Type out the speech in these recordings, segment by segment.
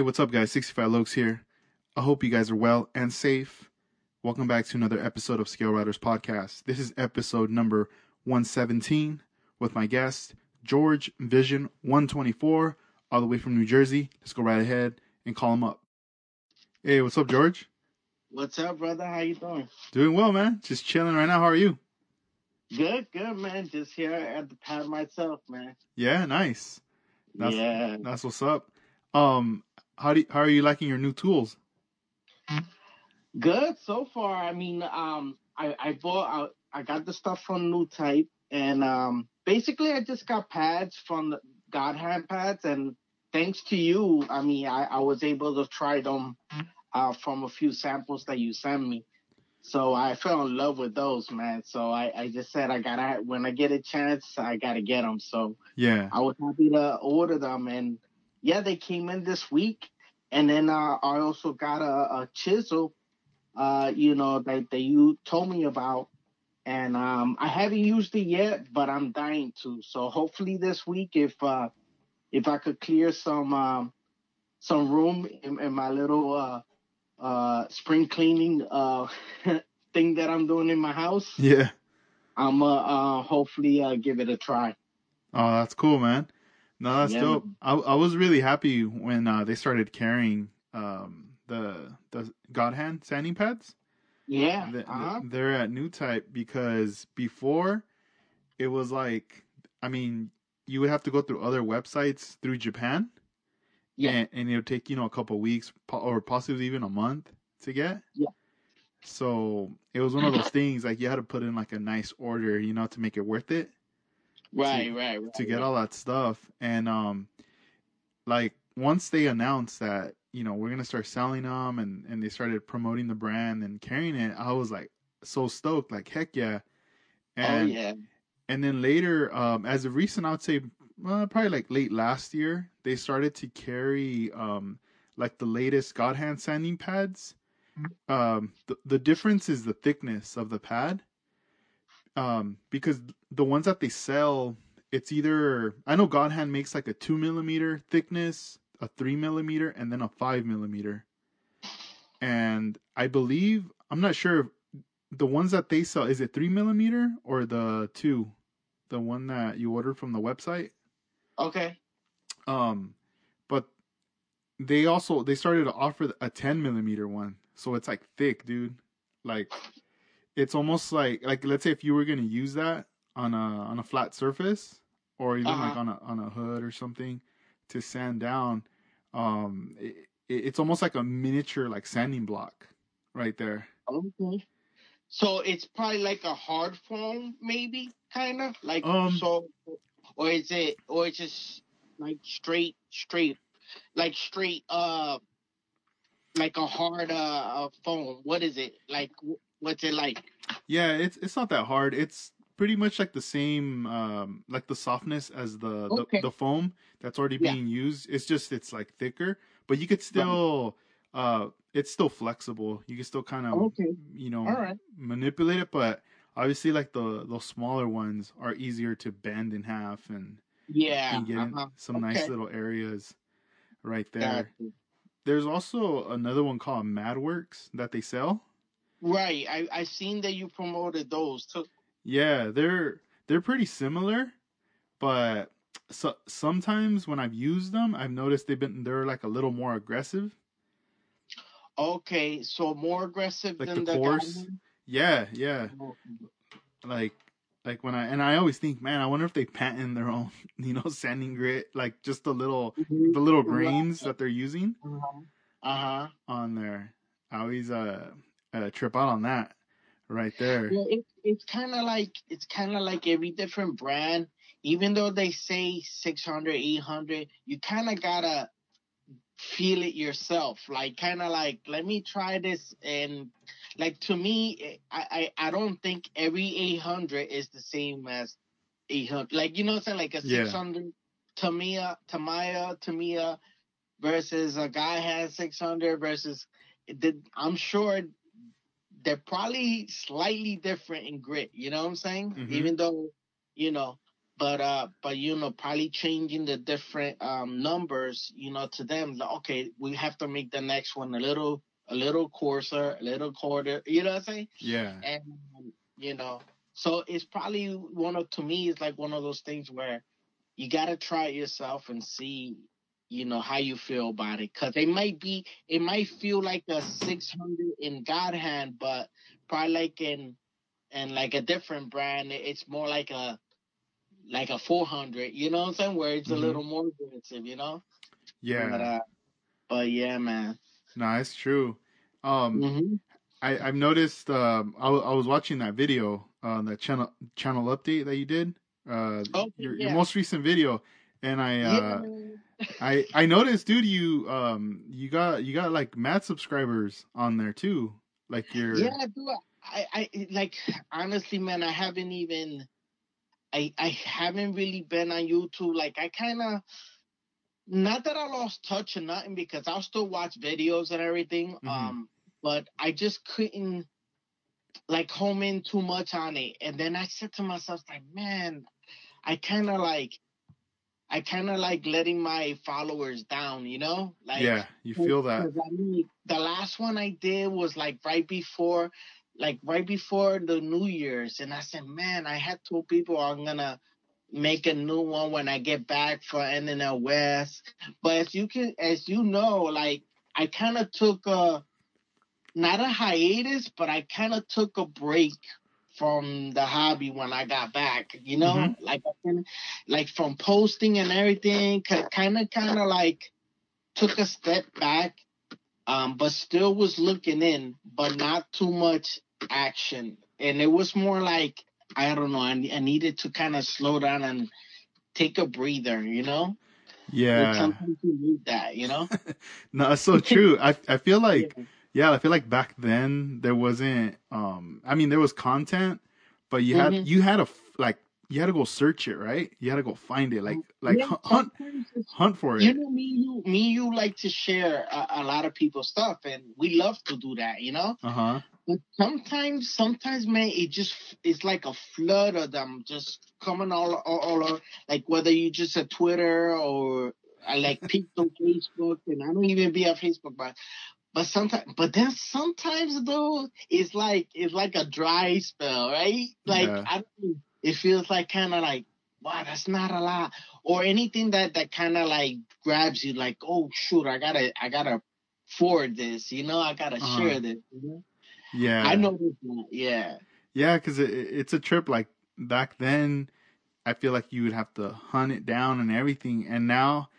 Hey, what's up, guys? 65 Lokes here. I hope you guys are well and safe. Welcome back to another episode of Scale Riders Podcast. This is episode number 117 with my guest, George Vision 124, all the way from New Jersey. Let's go right ahead and call him up. Hey, what's up, George? What's up, brother? How you doing? Doing well, man. Just chilling right now. How are you? Good, good, man. Just here at the pad myself, man. Yeah, nice. That's, yeah. That's what's up. Um, how do you, how are you liking your new tools? Good so far. I mean, um, I I bought I, I got the stuff from Newtype, and um, basically I just got pads from the God Hand pads, and thanks to you, I mean, I I was able to try them uh, from a few samples that you sent me. So I fell in love with those, man. So I, I just said I gotta when I get a chance, I gotta get them. So Yeah. I was happy to order them, and yeah, they came in this week. And then uh, I also got a, a chisel, uh, you know, that, that you told me about, and um, I haven't used it yet, but I'm dying to. So hopefully this week, if uh, if I could clear some um, some room in, in my little uh, uh, spring cleaning uh, thing that I'm doing in my house, Yeah. I'm uh, uh, hopefully uh, give it a try. Oh, that's cool, man. No, that's Yeah, dope. I I was really happy when uh, they started carrying um the the God Hand sanding pads. Yeah. The- the- uh-huh. they're at Newtype because before it was like, I mean, you would have to go through other websites through Japan, Yeah. and, and it would take you know a couple weeks or possibly even a month to get. Yeah. So it was one of those things like you had to put in like a nice order, you know, to make it worth it. Right, right, right. to get right. all that stuff and um like once they announced that you know we're gonna start selling them and and they started promoting the brand and carrying it i was like so stoked like heck yeah and oh yeah. and then later um as of recent i would say uh, probably like late last year they started to carry um like the latest god hand sanding pads um the, the difference is the thickness of the pad um because the ones that they sell it's either i know god hand makes like a two millimeter thickness a three millimeter and then a five millimeter. And i believe i'm not sure if the ones that they sell is it three millimeter or the two? The one that you ordered from the website? Okay. um but they also they started to offer a 10 millimeter one. So it's like thick dude. Like it's almost like like let's say if you were gonna use that on a on a flat surface or even like Uh-huh. on a on a hood or something to sand down um it, it- it's almost like a miniature like sanding block right there Okay. So it's probably like a hard foam, maybe, kind of like Um, so, or is it, or it's just like straight, straight, like straight, uh, like a hard uh, uh foam. What is it like? Wh- What's it like? yeah it's it's not that hard it's pretty much like the same um like the softness as the the, Okay. the foam that's already Yeah. being used it's just it's like thicker but you could still uh it's still flexible you can still kind of Okay. you know right. manipulate it but obviously like the those smaller ones are easier to bend in half and, Yeah. and get uh-huh. some nice little areas right there there's also another one called madworks that they sell Right. I I seen that you promoted those too. Yeah, they're they're pretty similar, but so, sometimes when I've used them, I've noticed they've been they're like a little more aggressive. Okay. So more aggressive Like than the the coarse? Yeah, yeah. Like like when I and I always think, man, I wonder if they patent their own, you know, sanding grit, like just the little Mhm. the little grains that they're using Uh huh. on there. I always uh, uh trip out on that right there. Well, it, it's kind of like it's kind of like every different brand. Even though they say 600, 800, you kind of gotta feel it yourself. Like kind of like, let me try this. And like to me, I, I I don't think every 800 is the same as 800. Like you know what I'm saying? Like a 600 Yeah. 600 Tamiya, Tamiya, Tamiya versus a guy has 600 versus. I'm sure they're probably slightly different in grit. You know what I'm saying? Mhm. Even though, you know, but uh but you know probably changing the different um numbers you know to them like, okay we have to make the next one a little a little coarser a little quarter you know what i'm saying Yeah. and you know so it's probably one of to me it's like one of those things where you got to try it yourself and see you know how you feel about it because it might be it might feel like a 600 in god hand but probably like in and like a different brand it's more like a like a 400 you know what i'm saying where it's Mhm. a little more aggressive you know Yeah. but, uh, but yeah man No, it's true. Um, hmm I, I've noticed. Um, I, I was watching that video, uh, that channel channel update that you did. Uh, Okay, your yeah. your most recent video, and I uh, yeah. I I noticed, dude. You um you got you got like mad subscribers on there too. Like your Yeah, dude. I, I like honestly, man. I haven't even, I, I haven't really been on YouTube. Like, I kind of, not that I lost touch or nothing, because I'll still watch videos and everything. Mhm. Um, but I just couldn't like home in too much on it. And then I said to myself, like, man, I kind of like, I kind of like letting my followers down, you know? Like, yeah, you feel that. I mean, the last one I did was like right before, like right before the New Year's, and I said, man, I had told people I'm gonna make a new one when I get back for NNL West. But as you can, as you know, like I kind of took a not a hiatus, but I kind of took a break from the hobby when I got back. You know, Mhm. like like from posting and everything, kind of kind of like took a step back, um, but still was looking in, but not too much action. And it was more like I don't know. I, I needed to kind of slow down and take a breather. You know, Yeah. sometimes you need that. You know, No, it's so true. I I feel like Yeah. Yeah, I feel like back then there wasn't um I mean there was content, but you had Mhm. you had to f- like you had to go search it, right? You had to go find it like like Yeah, hunt hunt for it. You know, me, you, me, you like to share a, a lot of people's stuff, and we love to do that. You know, Uh-huh. But sometimes, sometimes, man, it just it's like a flood of them just coming all all, all over. Like whether you just a Twitter or I like peeked on Facebook, and I don't even be on Facebook, but but sometimes, but then sometimes though, it's like it's like a dry spell, right? Like Yeah. I don't, it feels like kind of like wow, that's not a lot, or anything that that kind of like grabs you, like oh shoot, I gotta I gotta forward this, you know, I gotta Uh-huh. share this. You know? Yeah. I that. Yeah. Yeah, because it, it's a trip. Like back then, I feel like you would have to hunt it down and everything, and now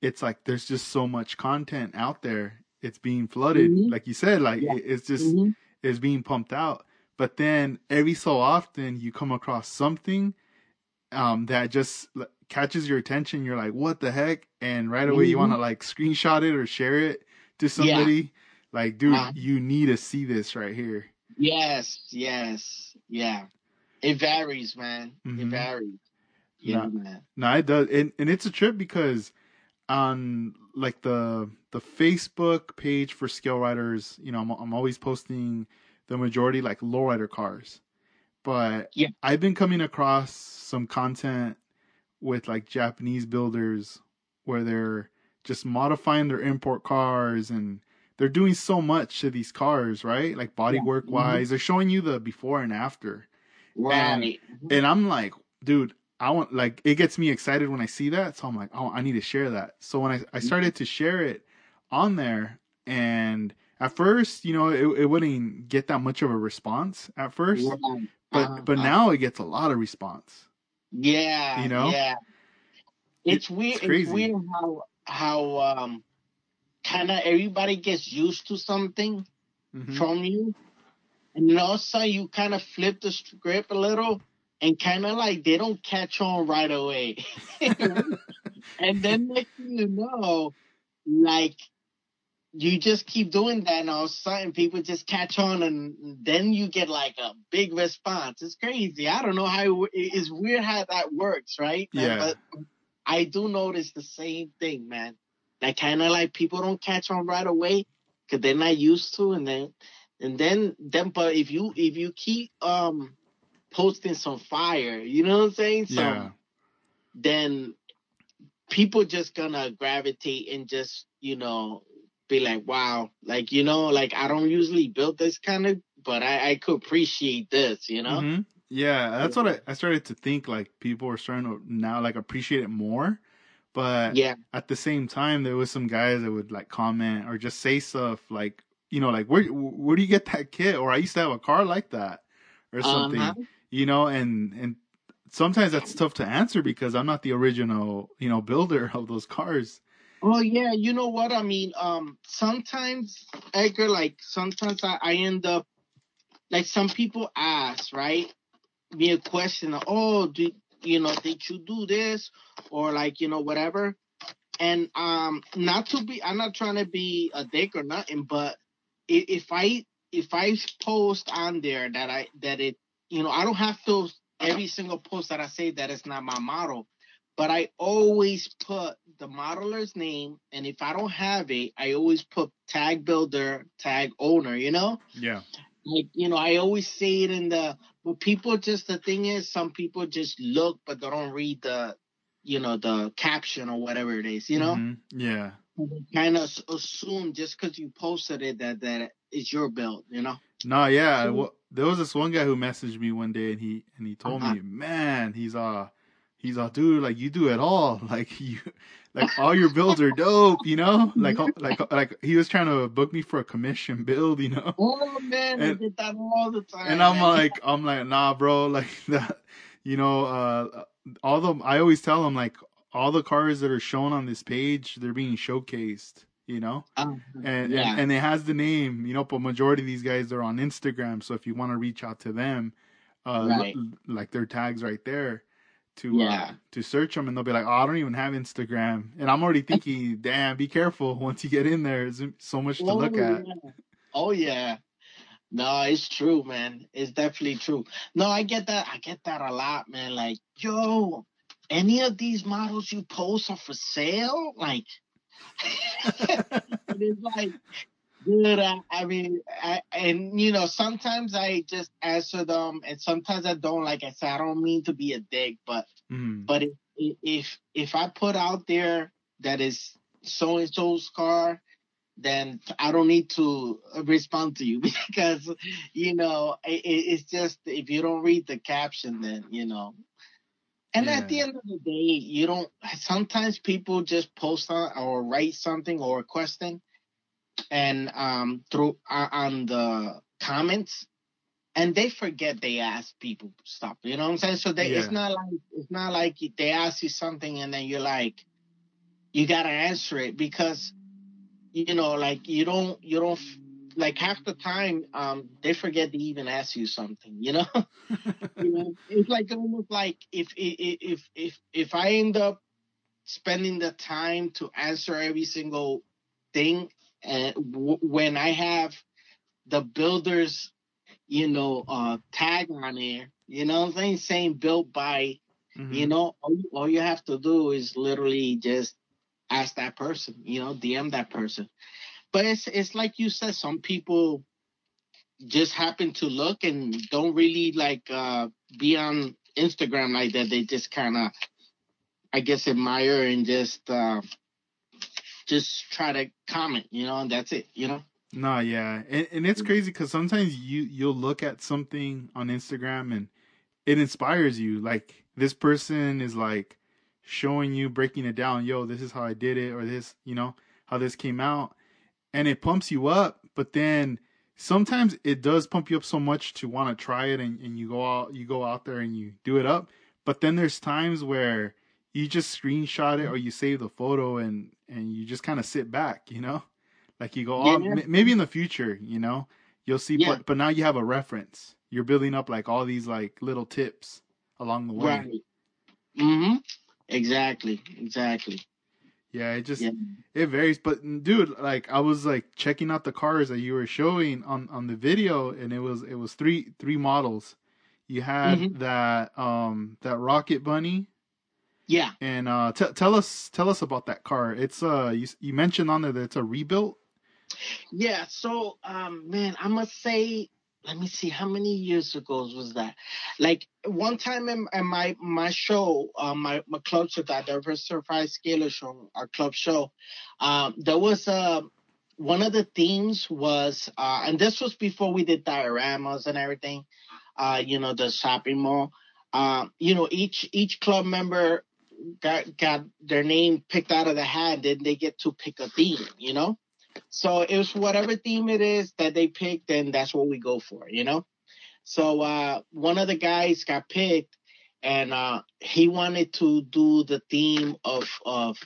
it's like there's just so much content out there. It's being flooded, Mhm. like you said. Like Yeah. it, it's just Mhm. it's being pumped out. But then every so often you come across something um, that just catches your attention. You're like, what the heck? And right away you Mhm. want to like screenshot it or share it to somebody. Like, dude, you need to see this right here. Yes. Yes. Yeah. It varies, man. It Mhm. varies. Yeah, Nah. man. No, it does, and and it's a trip because on like the the Facebook page for scale riders, you know, I'm I'm always posting the majority like lowrider cars, but Yeah. I've been coming across some content with like Japanese builders where they're just modifying their import cars and they're doing so much to these cars, right? Like bodywork mm-hmm. wise, they're showing you the before and after. Right. Mm-hmm. And I'm like, dude, I want like it gets me excited when I see that. So I'm like, oh, I need to share that. So when I, I mm-hmm. started to share it on there, and at first, you know, it, it wouldn't get that much of a response at first, Right. but Uh-huh. but now it gets a lot of response. Yeah. You know? Yeah. It's weird. It's, crazy. weird how how um kind of everybody gets used to something Mhm. from you, and then all of a sudden you kind of flip the script a little, and kind of like they don't catch on right away, and then next thing you know, like you just keep doing that, and all of a sudden people just catch on, and then you get like a big response. It's crazy. I don't know how it, it's weird how that works, right? man? Yeah. But I do notice the same thing, man. That kind of like people don't catch on right away because they're not used to, and then and then then. But if you if you keep um posting some fire, you know what I'm saying? Some yeah, then people just gonna gravitate and just you know be like, wow, like you know, like I don't usually build this kind of, but I, I could appreciate this, you know. Mhm. Yeah, that's what I, I started to think. Like people are starting to now like appreciate it more, but Yeah, at the same time, there was some guys that would like comment or just say stuff like, you know, like where where do you get that kit? Or I used to have a car like that, or something, Uh-huh. you know, and and sometimes that's tough to answer because I'm not the original, you know, builder of those cars. Oh yeah, you know what I mean. Um, sometimes Edgar, like sometimes I, I end up like some people ask, right? Me a question. Oh, do you know? Did you do this or like you know whatever? And um, not to be, I'm not trying to be a dick or nothing, but if I if I post on there that I that it, you know, I don't have to every single post that I say that it's not my model but I always put the modeler's name, and if I don't have it, I always put tag builder, tag owner. You know, Yeah. like you know, I always say it in the. But people just the thing is, some people just look, but they don't read the, you know, the caption or whatever it is. You know, Mhm. Yeah. kind of assume just because you posted it that that is your build. You know. No, yeah. So- Well, there was this one guy who messaged me one day, and he and he told Uh-huh. me, man, he's uh, he's uh, dude, like you do it all, like you, like all your builds are dope, you know, like like like he was trying to book me for a commission build, you know, Oh man, I And- did that all the time. and I'm like, I'm like, nah, bro, like that, you know, uh, all the I always tell him like all the cars that are shown on this page, they're being showcased, you know Uh, and, yeah. and and it has the name, you know. But majority of these guys are on Instagram, so if you want to reach out to them, uh, Right. l- like their tags right there to Yeah. uh, to search them, and they'll be like, "Oh, I don't even have Instagram," and I'm already thinking, "Damn, be careful once you get in there. There's so much to Oh, look at." yeah. Oh yeah. No, it's true, man. It's definitely true. No, I get that. I get that a lot, man. Like, yo, any of these models you post are for sale? Like, it's like, dude. I, I mean, I, and you know, sometimes I just answer them, and sometimes I don't. Like I said, I don't mean to be a dick, but Mhm. but if if if I put out there that is so and so's car, then I don't need to respond to you because you know it, it- it's just if you don't read the caption, then you know. And at the end of the day, you don't. Sometimes people just post on or write something or a question, and um through uh, on the comments, and they forget they ask people stuff. You know what I'm saying? So they, it's not like it's not like they ask you something and then you're like, you gotta answer it because, you know, like you don't you don't like half the time um they forget to even ask you something. You know, you know it's like almost like if if if if if I end up spending the time to answer every single thing and w- when I have the builders you know, uh, tag on there. You know I'm saying? Saying built by, Mhm. you know, all you, all you have to do is literally just ask that person, you know, DM that person. But it's it's like you said, some people just happen to look and don't really like uh be on Instagram like that. They just kind of, I guess, admire and just uh just try to comment, you know, and that's it, you know. No, yeah, and, and it's mm-hmm. crazy because sometimes you you'll look at something on Instagram and it inspires you. Like this person is like showing you breaking it down. Yo, this is how I did it, or this, you know, how this came out, and it pumps you up. But then sometimes it does pump you up so much to want to try it, and, and you go out you go out there and you do it up. But then there's times where you just screenshot it or you save the photo and and you just kind of sit back, you know. Like you go, oh, Yeah. m- maybe in the future, you know, you'll see, Yeah. but, but now you have a reference. You're building up like all these like little tips along the way. Right. Mm-hmm. Exactly. Exactly. Yeah, it just Yeah. it varies. But dude, like I was like checking out the cars that you were showing on on the video, and it was it was three three models. You had Mhm. that um that Rocket Bunny, Yeah. and uh t- tell us tell us about that car. It's uh you you mentioned on there that it's a rebuilt. Yeah. So, um, man, I must say let me see how many years ago was that like one time in, in my my show uh, my my club show that diversified scalar show our club show um there was a one of the themes was uh and this was before we did dioramas and everything uh you know the shopping mall um you know each each club member got got their name picked out of the hat and they get to pick a theme you know so it was whatever theme it is that they picked, then that's what we go for, you know? So uh, one of the guys got picked and uh, he wanted to do the theme of of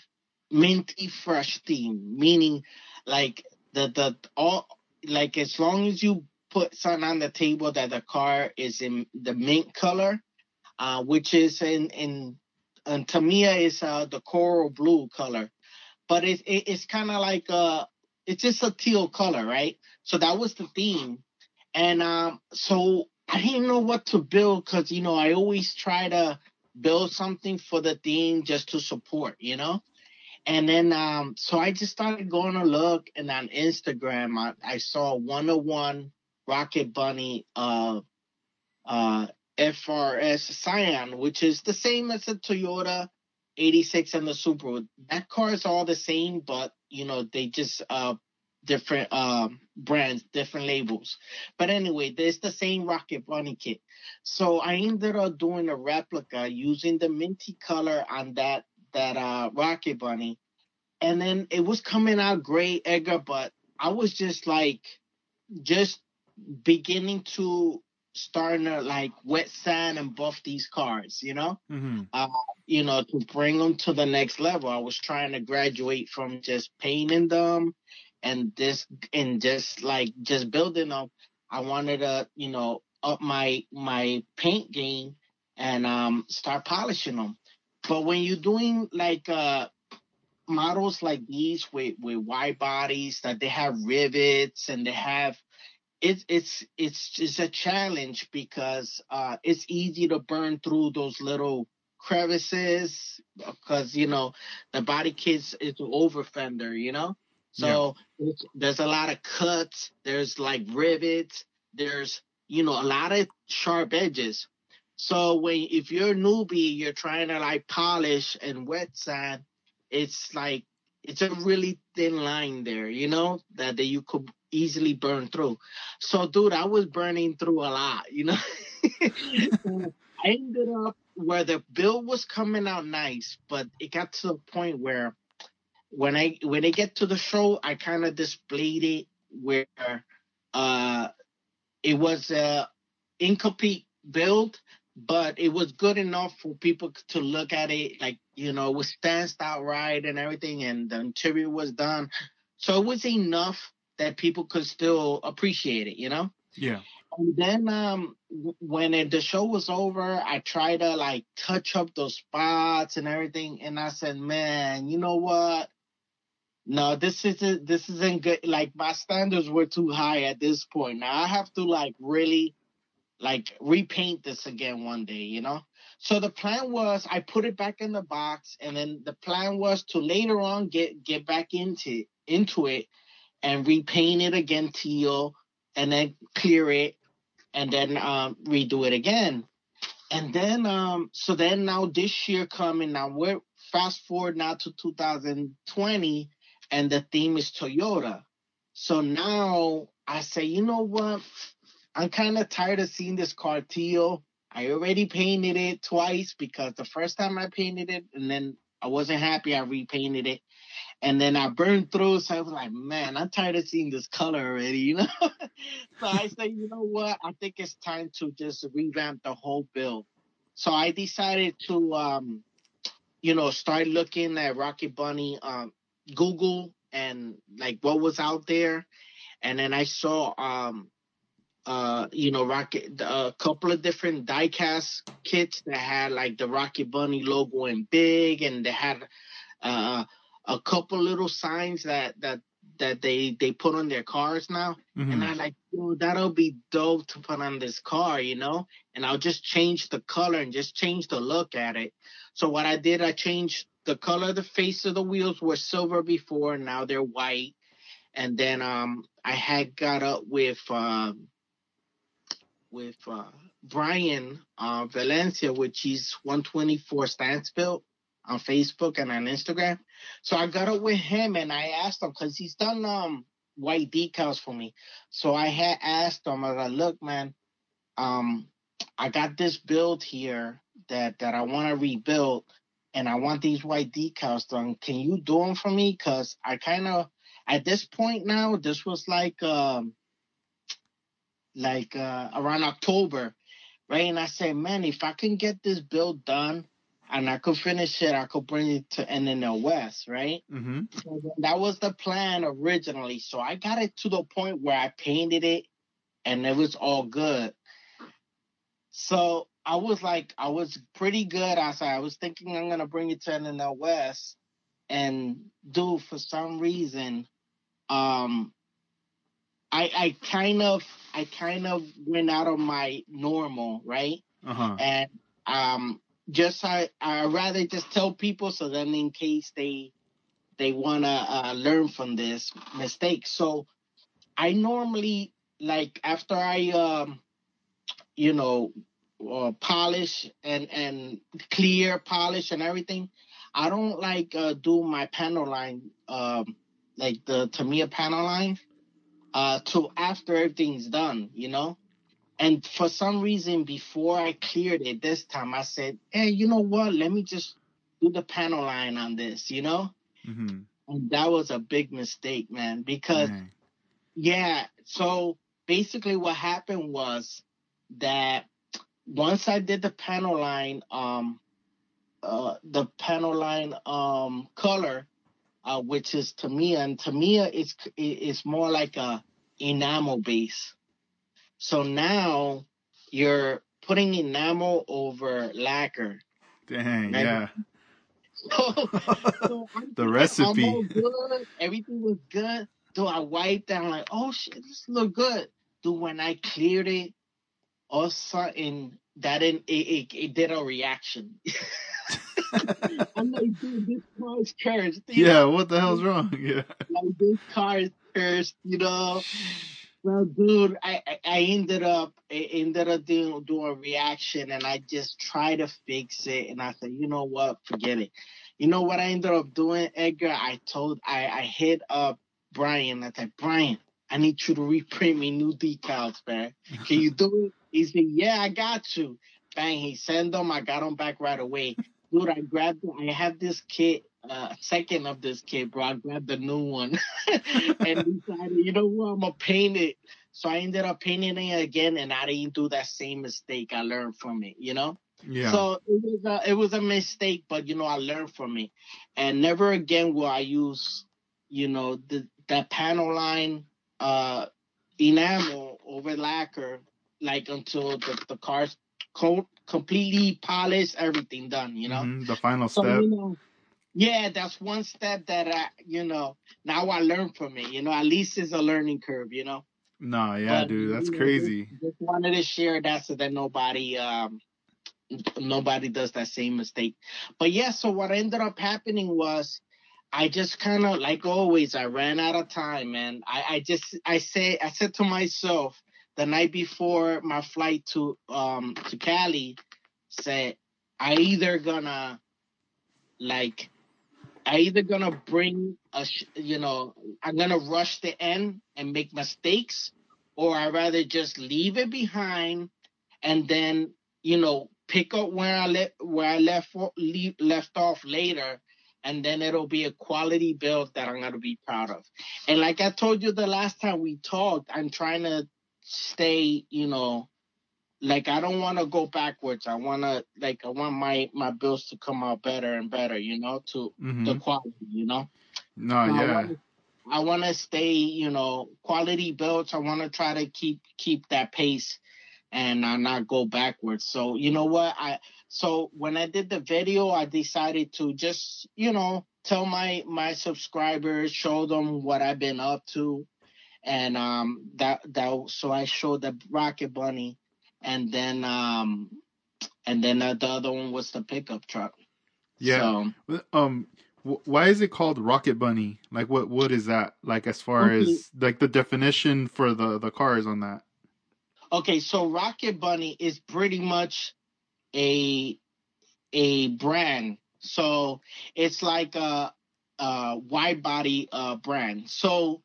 minty fresh theme, meaning like the the all like as long as you put something on the table that the car is in the mint color, uh, which is in in and Tamiya is uh, the coral blue color, but it, it it's kind of like a it's just a teal color, right? So that was the theme. And um, so I didn't know what to build because, you know, I always try to build something for the theme just to support, you know? And then, um, so I just started going to look, and on Instagram, I, I saw 101 Rocket Bunny uh, uh, FRS Scion, which is the same as the Toyota 86 and the Subaru. That car is all the same, but you know they just uh different um brands, different labels. But anyway, there's the same Rocket Bunny kit. So I ended up doing a replica using the minty color on that that uh Rocket Bunny. And then it was coming out great, Edgar, but I was just like just beginning to starting to like wet sand and buff these cars, you know, Mm-hmm. uh, you know, to bring them to the next level. I was trying to graduate from just painting them and this and just like just building them. I wanted to, you know, up my my paint game and um start polishing them. But when you're doing like uh models like these with with wide bodies that they have rivets and they have it's it's it's it's a challenge because uh it's easy to burn through those little crevices because you know the body kits is an over fender you know? So it's, there's a lot of cuts there's like rivets there's you know a lot of sharp edges. So when if you're a newbie you're trying to like polish and wet sand it's like it's a really thin line there you know that, that you could easily burn through. So dude i was burning through a lot you know? I ended up where the build was coming out nice but it got to the point where when i when I get to the show i kind of displayed it where uh it was a incomplete build but it was good enough for people to look at it like you know it was stanced out right and everything and the interior was done. So it was enough that people could still appreciate it you know Yeah. and then um when it, the show was over i tried to like touch up those spots and everything and i said man you know what no this isn't this isn't good like my standards were too high at this point now i have to like really like repaint this again one day, you know? So the plan was I put it back in the box and then the plan was to later on get get back into into it and repaint it again teal and then clear it and then um redo it again. And then um so then now this year coming now we're fast forward now to 2020 and the theme is Toyota. So now I say, you know what? I'm kind of tired of seeing this car teal. I already painted it twice because the first time I painted it and then I wasn't happy. I repainted it and then I burned through. So I was like, man, I'm tired of seeing this color already, you know? so I said, you know what? I think it's time to just revamp the whole build. So I decided to, um, you know, start looking at Rocket Bunny, um, Google and like what was out there. And then I saw, um, uh, you know, Rocket, a couple of different diecast kits that had like the Rocket Bunny logo in big, and they had uh, a couple little signs that that that they they put on their cars now. Mhm. And I like, yo, that'll be dope to put on this car, you know. And I'll just change the color and just change the look at it. So what I did, I changed the color of the face of the wheels were silver before, now they're white. And then um I had got up with um with uh, Brian uh, Valencia, which is 124 Stance Built on Facebook and on Instagram. So I got up with him and I asked him because he's done um white decals for me. So I had asked him, I was like, look, man, um, I got this build here that that I want to rebuild, and I want these white decals done. Can you do them for me? Cause I kind of at this point now, this was like um like uh, around October, right? And I said, man, if I can get this build done and I could finish it, I could bring it to NNL West, right? Mm-hmm. So that was the plan originally. So I got it to the point where I painted it and it was all good. So I was like, I was pretty good. I said, I was thinking I'm gonna bring it to NNL West, and do for some reason, um, I I kind of I kind of went out of my normal, right? Uh-huh. And um, just I I rather just tell people so then in case they they wanna uh, learn from this mistake. So I normally like after I um you know uh, polish and and clear polish and everything. I don't like uh, do my panel line um like the Tamiya panel line uh till after everything's done, you know. And for some reason, before I cleared it this time, I said, "Hey, you know what? Let me just do the panel line on this," you know. Mm-hmm. And that was a big mistake, man, because Dang. yeah. So basically, what happened was that once I did the panel line, um, uh, the panel line um color, uh, which is Tamiya, and Tamiya is is more like a enamel base. So now you're putting enamel over lacquer. Dang, Right. yeah. So, so The recipe. Good. Everything was good. So I wiped down like, oh shit, this look good. Dude, when I cleared it, all of a sudden that didn't it, it, it did a reaction. I'm like, dude, this car is cursed. yeah, know? what the hell's wrong? Yeah. Like this car is cursed, you know. Well, dude, I, I ended up I ended up doing doing a reaction, and I just tried to fix it, and I said, you know what, forget it. You know what I ended up doing, Edgar? I told I I hit up Brian. I said, Brian, I need you to reprint me new decals, man. Can you do it? He said, Yeah, I got you. Bang, he sent them. I got them back right away. Dude, I grabbed it. I have this kit, uh, second of this kit, bro. I grabbed the new one and decided, you know what, I'm gonna paint it. So I ended up painting it again, and I didn't do that same mistake. I learned from it, you know. Yeah. So it was a, it was a mistake, but you know I learned from it, and never again will I use, you know, the that panel line uh enamel over lacquer like until the the car's co- completely polished, everything done, you know. Mhm, The final So step. you know, yeah, that's one step that I, you know, now I learn from it. You know, at least it's a learning curve, you know. No, yeah, But, dude, that's know, crazy. Just, just wanted to share that so that nobody, um, nobody does that same mistake. But yeah, so what ended up happening was, I just kind of like always, I ran out of time, man. I, I just, I say, I said to myself the night before my flight to, um, to Cali, said, I either gonna, like, I either gonna bring a, you know, I'm gonna rush the end and make mistakes, or I rather just leave it behind and then, you know, pick up where I left where I left leave, left off later, and then it'll be a quality build that I'm gonna be proud of. And like I told you the last time we talked, I'm trying to stay, you know, like I don't want to go backwards. I want to like I want my my builds to come out better and better, you know, to hmm the quality, you know. No, I yeah. I want to stay, you know, quality builds. I want to try to keep keep that pace and uh, not go backwards. So you know what? I so when I did the video, I decided to just you know tell my my subscribers, show them what I've been up to, and um that that so I showed the Rocket Bunny, and then um and then uh, the other one was the pickup truck. Yeah. So, Um, why is it called Rocket Bunny? Like, what what is that? Like, as far Okay. as like the definition for the the cars on that? Okay, so Rocket Bunny is pretty much a a brand. So it's like a, a wide body uh, brand. So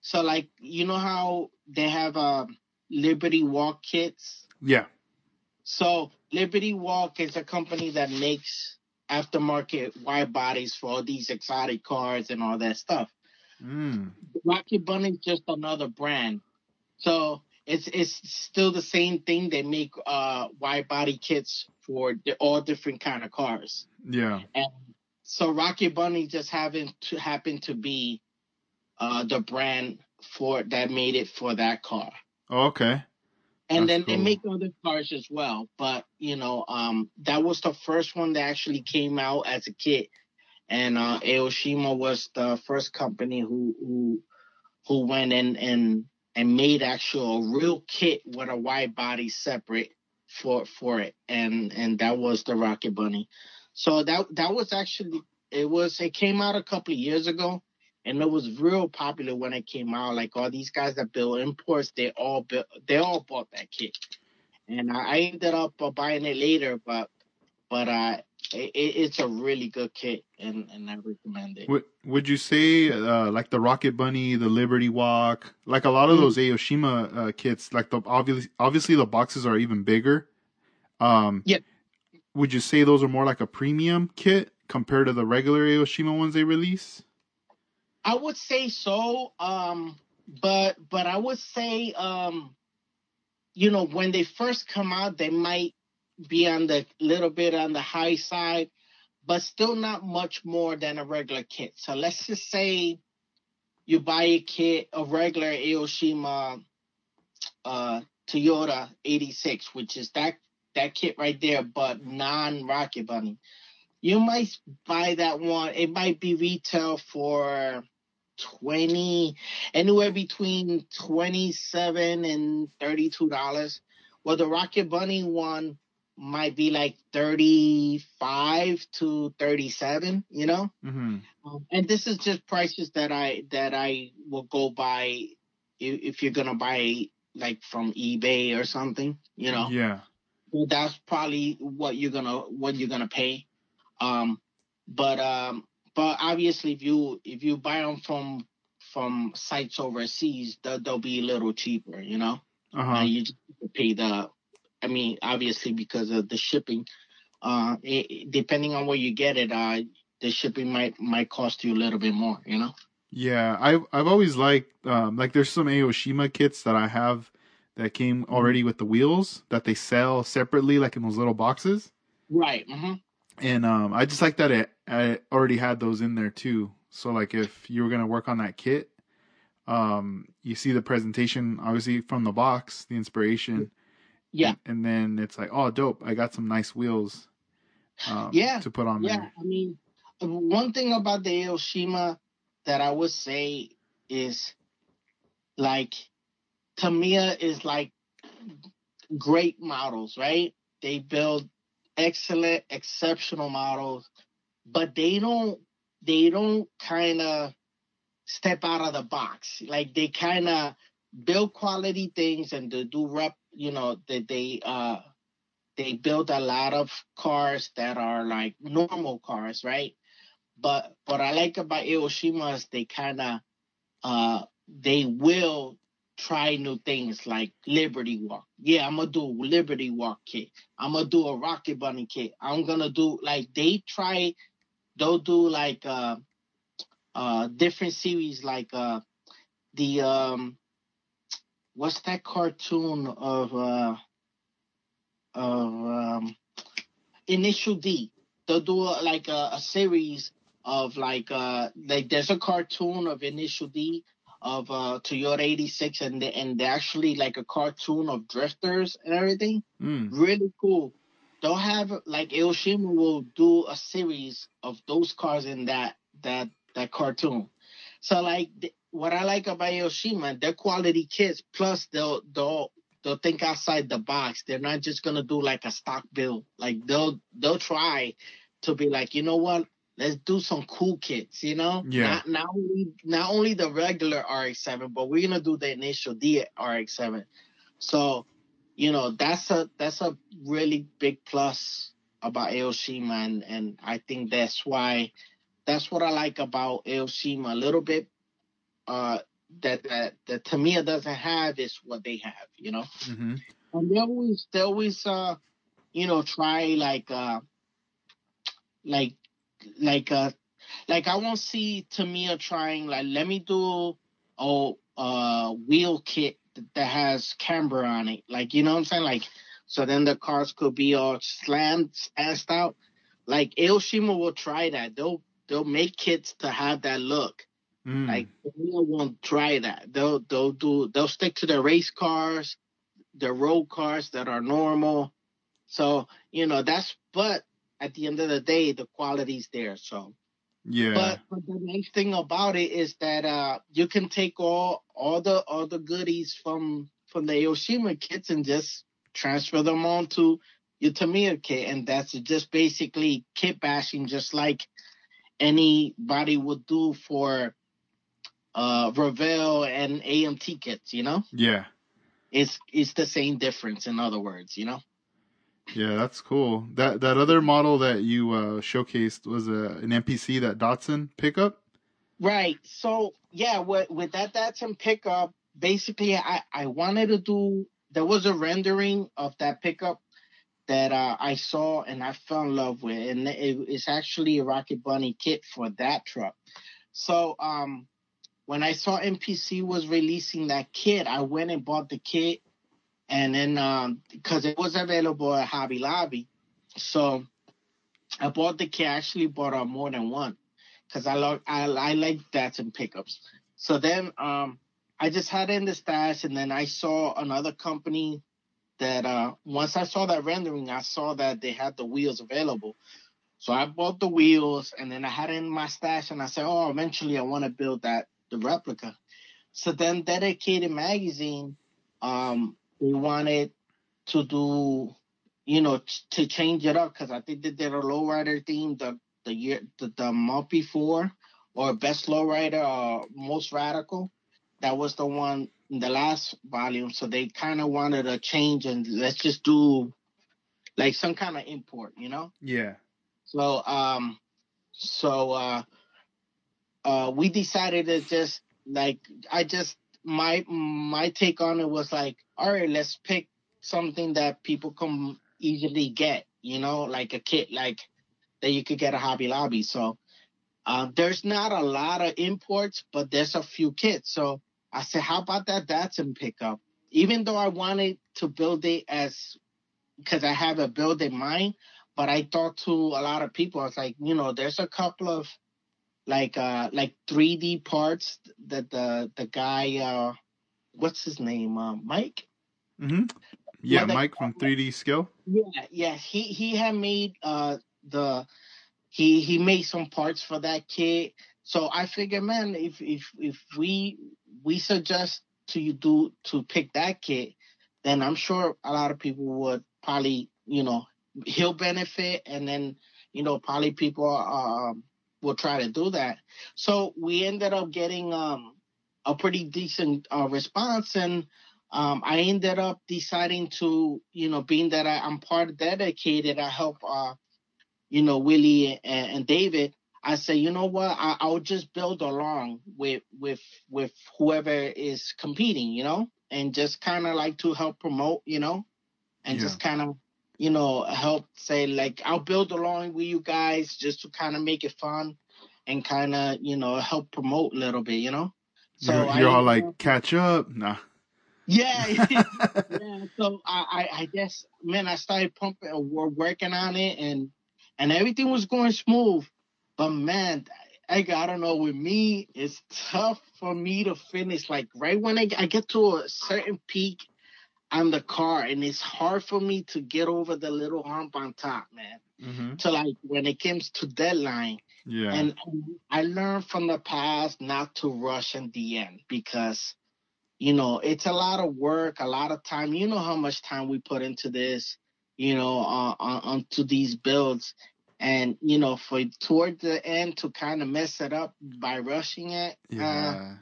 so like you know how they have uh, Liberty Walk kits. Yeah. So Liberty Walk is a company that makes aftermarket wide bodies for all these exotic cars and all that stuff. Mm. Rocket Bunny is just another brand. So it's it's still the same thing. They make uh wide body kits for the, all different kind of cars. Yeah. And so Rocket Bunny just happened to happen to be uh the brand for that made it for that car. Oh, okay. And That's then they make other cars as well. But you know, um that was the first one that actually came out as a kit. And uh Aoshima was the first company who who who went in and and made actual a real kit with a wide body separate for for it. And and that was the Rocket Bunny. So that that was actually it was it came out a couple of years ago and it was real popular when it came out. Like all these guys that build imports, they all built, they all bought that kit, and I, ended up uh, buying it later. But but uh, it, it's a really good kit, and and I recommend it. Would would you say uh, like the Rocket Bunny, the Liberty Walk, like a lot of Mhm. those Aoshima uh, kits, like the obviously obviously the boxes are even bigger. Um, Yeah. Would you say those are more like a premium kit compared to the regular Aoshima ones they release? I would say so. Um, but but I would say um, you know, when they first come out, they might be on the little bit on the high side, but still not much more than a regular kit. So let's just say you buy a kit, a regular Aoshima uh, Toyota 86, which is that that kit right there, but non Rocket Bunny. You might buy that one. It might be retail for 20 anywhere between 27 and 32 dollars well the rocket bunny one might be like 35 to 37 you know Mm-hmm. um, and this is just prices that i that i will go by if, if you're gonna buy like from ebay or something you know Yeah. well, that's probably what you're gonna what you're gonna pay. Um, but um, but obviously, if you if you buy them from from sites overseas, they'll, they'll be a little cheaper, you know. Uh Uh, you just pay the, I mean, obviously because of the shipping. Uh, it, depending on where you get it, uh, the shipping might might cost you a little bit more, you know. Yeah, I've I've always liked um, like there's some Aoshima kits that I have that came already with the wheels that they sell separately, like in those little boxes. Right. hmm And um, I just like that it I already had those in there too. So like if you were gonna work on that kit, um, you see the presentation obviously from the box, the inspiration. Yeah. And, and then it's like, oh, dope! I got some nice wheels. Um, Yeah, To put on Yeah, there. I mean, one thing about the Aoshima that I would say is like Tamiya is like great models, right? They build excellent, exceptional models, but they don't they don't kind of step out of the box. Like they kind of build quality things and they do rep, you know, that they uh they build a lot of cars that are like normal cars, right? But what I like about Aoshima is they kind of uh they will try new things like Liberty Walk. Yeah, I'm gonna do Liberty Walk kit. I'm gonna do a Rocket Bunny kit. I'm gonna do like they try. They'll do like uh uh different series like uh the um what's that cartoon of uh of um Initial D. They'll do a, like a, a series of like uh like there's a cartoon of Initial D of uh Toyota 86 and they, and they actually like a cartoon of drifters and everything. Mm. Really cool. They'll have like Aoshima will do a series of those cars in that that that cartoon. So like th- what I like about Aoshima, they're quality kits. Plus they'll they'll they'll think outside the box. They're not just gonna do like a stock build. Like they'll they'll try to be like, you know what? Let's do some cool kits, you know? Yeah. Not not only not only the regular RX-7, but we're gonna do the initial D RX-7. So you know, that's a that's a really big plus about Aoshima, and, and I think that's why that's what I like about Aoshima a little bit. Uh, that that that Tamiya doesn't have is what they have, you know. Mm-hmm. And they always they always uh you know try like uh like like uh like I won't see Tamiya trying like let me do a uh wheel kit that has camber on it, like you know what I'm saying, like so then the cars could be all slammed, assed out. Like Aoshima will try that. They'll they'll make kits to have that look. Mm. Like Tamiya won't try that. They'll they'll do they'll stick to the race cars, the road cars that are normal. So you know that's but at the end of the day the quality's there. So yeah. but, but the nice thing about it is that uh you can take all all the all the goodies from from the Aoshima kits and just transfer them on to your Tamiya kit, and that's just basically kit bashing, just like anybody would do for uh Revell and AMT kits. You know, yeah. it's it's the same difference. In other words, you know. Yeah, that's cool. That that other model that you uh, showcased was a an NPC that Datsun pickup. Right. So yeah, with with that Datsun pickup, basically I I wanted to do there was a rendering of that pickup that uh, I saw and I fell in love with, and it, it's actually a Rocket Bunny kit for that truck. So um, when I saw NPC was releasing that kit, I went and bought the kit, and then um, because it was available at Hobby Lobby, so I bought the kit. I actually bought uh, more than one because I love I I like Datsun pickups. So then um, I just had it in the stash, and then I saw another company that uh, once I saw that rendering, I saw that they had the wheels available. So I bought the wheels, and then I had it in my stash, and I said, "Oh, eventually I want to build that the replica." So then, Dedicated Magazine, um, they wanted to do, you know, t- to change it up because I think they did a lowrider theme the the year the, the month before, or best lowrider or most radical. That was the one in the last volume. So they kind of wanted a change and let's just do like some kind of import, you know. Yeah. So um, so uh, uh, we decided to just like I just my my take on it was like, all right, let's pick something that people can easily get, you know, like a kit like that you could get a Hobby Lobby. So uh, there's not a lot of imports, but there's a few kits. So I said, how about that Datsun pickup? Even though I wanted to build it as because I have a build in mind, but I talked to a lot of people. I was like, you know, there's a couple of like uh like 3D parts that the the guy uh what's his name uh, Mike Mm-hmm. Yeah, Yeah, Mike from 3D Skill. yeah yeah he he had made uh the he he made some parts for that kit so I figure man if if if we we suggest to you do to pick that kit then I'm sure a lot of people would probably you know he'll benefit and then you know probably people um will try to do that so we ended up getting um a pretty decent uh, response and um, I ended up deciding to, you know, being that I, I'm part of dedicated, I help, uh, you know, Willie and, and David. I say, you know what, I, I'll just build along with with with whoever is competing, you know, and just kind of like to help promote, you know, and Yeah. just kind of, you know, help say like I'll build along with you guys just to kind of make it fun and kind of, you know, help promote a little bit, you know. you're, I you're all like, up- catch up. Nah. yeah, yeah. So I, I, I guess, man, I started pumping, uh, wor- working on it, and and everything was going smooth. But man, I, I don't know. With me, it's tough for me to finish. Like right when I, I get to a certain peak on the car, and it's hard for me to get over the little hump on top, man. mm-hmm. So like when it comes to deadline, Yeah. and I learned from the past not to rush in the end because, you know, it's a lot of work, a lot of time. You know how much time we put into this, you know, uh, on, onto these builds. And, you know, for toward the end to kind of mess it up by rushing it, uh, yeah.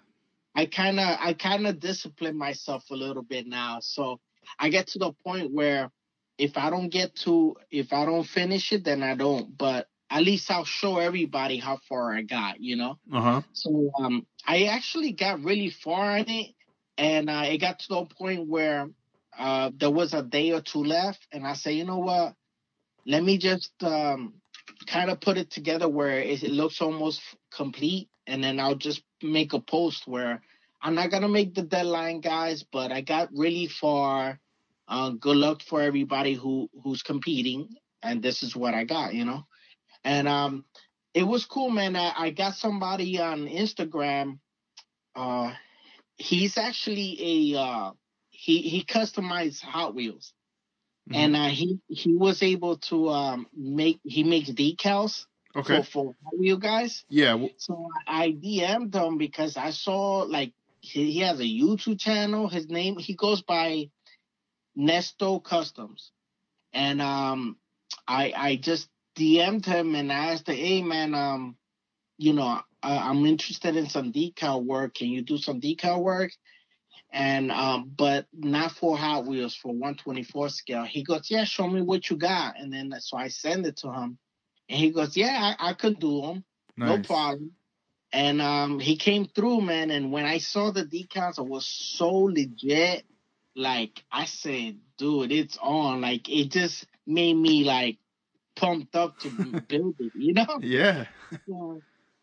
I kind of, I kind of discipline myself a little bit now. So I get to the point where if I don't get to if I don't finish it, then I don't. But at least I'll show everybody how far I got, you know. Uh huh. So um, I actually got really far in it, and uh, it got to the point where uh, there was a day or two left, and I say, you know what? Let me just um, kind of put it together where it, it looks almost complete, and then I'll just make a post where I'm not gonna make the deadline, guys, but I got really far. Uh, good luck for everybody who who's competing, and this is what I got, you know. And um, it was cool, man. I, I got somebody on Instagram. Uh, he's actually a uh, he he customized Hot Wheels, Mhm. and uh, he he was able to um make he makes decals Okay. for for Hot Wheel guys. Yeah. w- So I DM'd him because I saw like he, he has a YouTube channel. His name he goes by Nesto Customs, and um, I I just DM'd him and I asked him, hey man, um, you know, I, I'm interested in some decal work. Can you do some decal work? And um, but not for Hot Wheels for 124 scale. He goes, yeah, show me what you got. And then so I send it to him, and he goes, yeah, I, I could do them. No problem. And um, he came through, man. And when I saw the decals, it was so legit. Like I said, dude, it's on. Like it just made me like pumped up to build it, you know. Yeah.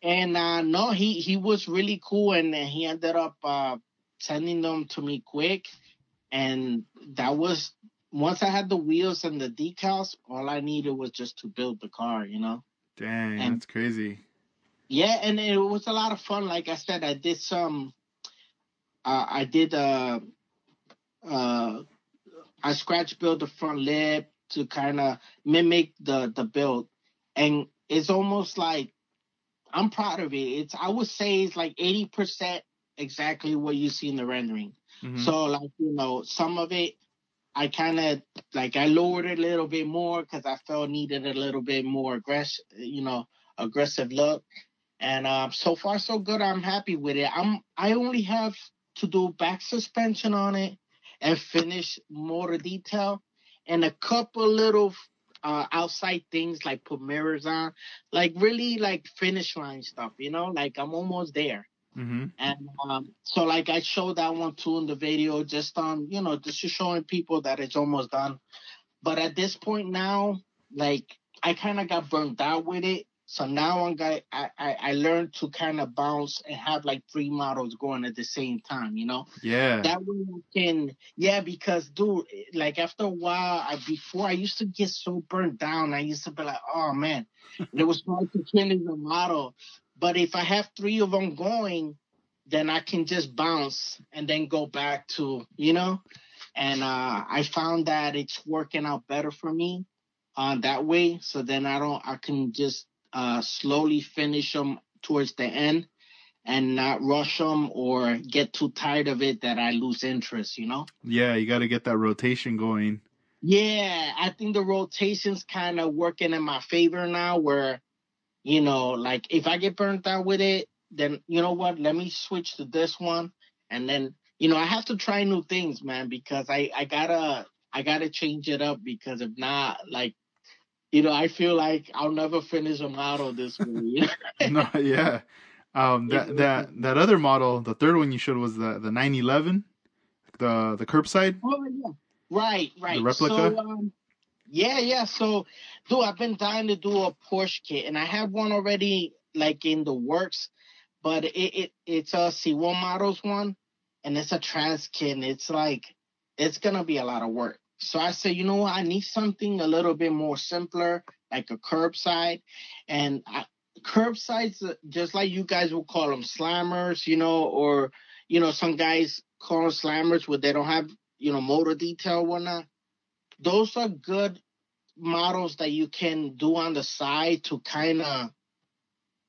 And uh, no, he he was really cool, and he ended up uh, sending them to me quick. And that was once I had the wheels and the decals, all I needed was just to build the car, you know. Dang, And- that's crazy. Yeah, and it was a lot of fun. Like I said, I did some. Uh, I did. Uh, uh, I scratch built the front lip to kind of mimic the the build, and it's almost like I'm proud of it. It's I would say it's like eighty percent exactly what you see in the rendering. Mhm. So like you know, some of it I kind of like I lowered it a little bit more because I felt needed a little bit more aggressive, you know, aggressive look. And uh, so far so good. I'm happy with it. I'm I only have to do back suspension on it and finish motor detail and a couple little uh, outside things like put mirrors on, like really like finish line stuff. You know, like I'm almost there. Mhm. And um, so, like, I showed that one too in the video, just on, you know, just showing people that it's almost done. But at this point now, like, I kind of got burned out with it. So now I'm got, I, I, I learned to kind of bounce and have like three models going at the same time, you know? Yeah. That way I can, yeah, because dude, like after a while, I before I used to get so burnt down. I used to be like, oh man, it was hard to finish the model. But if I have three of them going, then I can just bounce and then go back to, you know. And uh, I found that it's working out better for me uh, that way. So then I don't, I can just uh, slowly finish them towards the end and not rush them or get too tired of it that I lose interest, you know? Yeah, you got to get that rotation going. Yeah, I think the rotation's kind of working in my favor now where, you know, like if I get burnt out with it, then you know what? Let me switch to this one. And then, you know, I have to try new things, man, because I, I gotta, I gotta change it up because if not, like, you know, I feel like I'll never finish a model this way. No, yeah. Um, that that that other model, the third one you showed was the the 911, the the curbside. Oh yeah, right, right. replica? So, um, yeah, yeah. So, dude, I've been dying to do a Porsche kit, and I have one already, like in the works. But it, it it's a C1 models one, and it's a trans kit, and it's like it's gonna be a lot of work. So I said, you know what? I need something a little bit more simpler, like a curbside, and I, curbsides, uh, just like you guys will call them slammers, you know, or you know, some guys call them slammers where they don't have you know, motor detail or whatnot. Those are good models that you can do on the side to kind of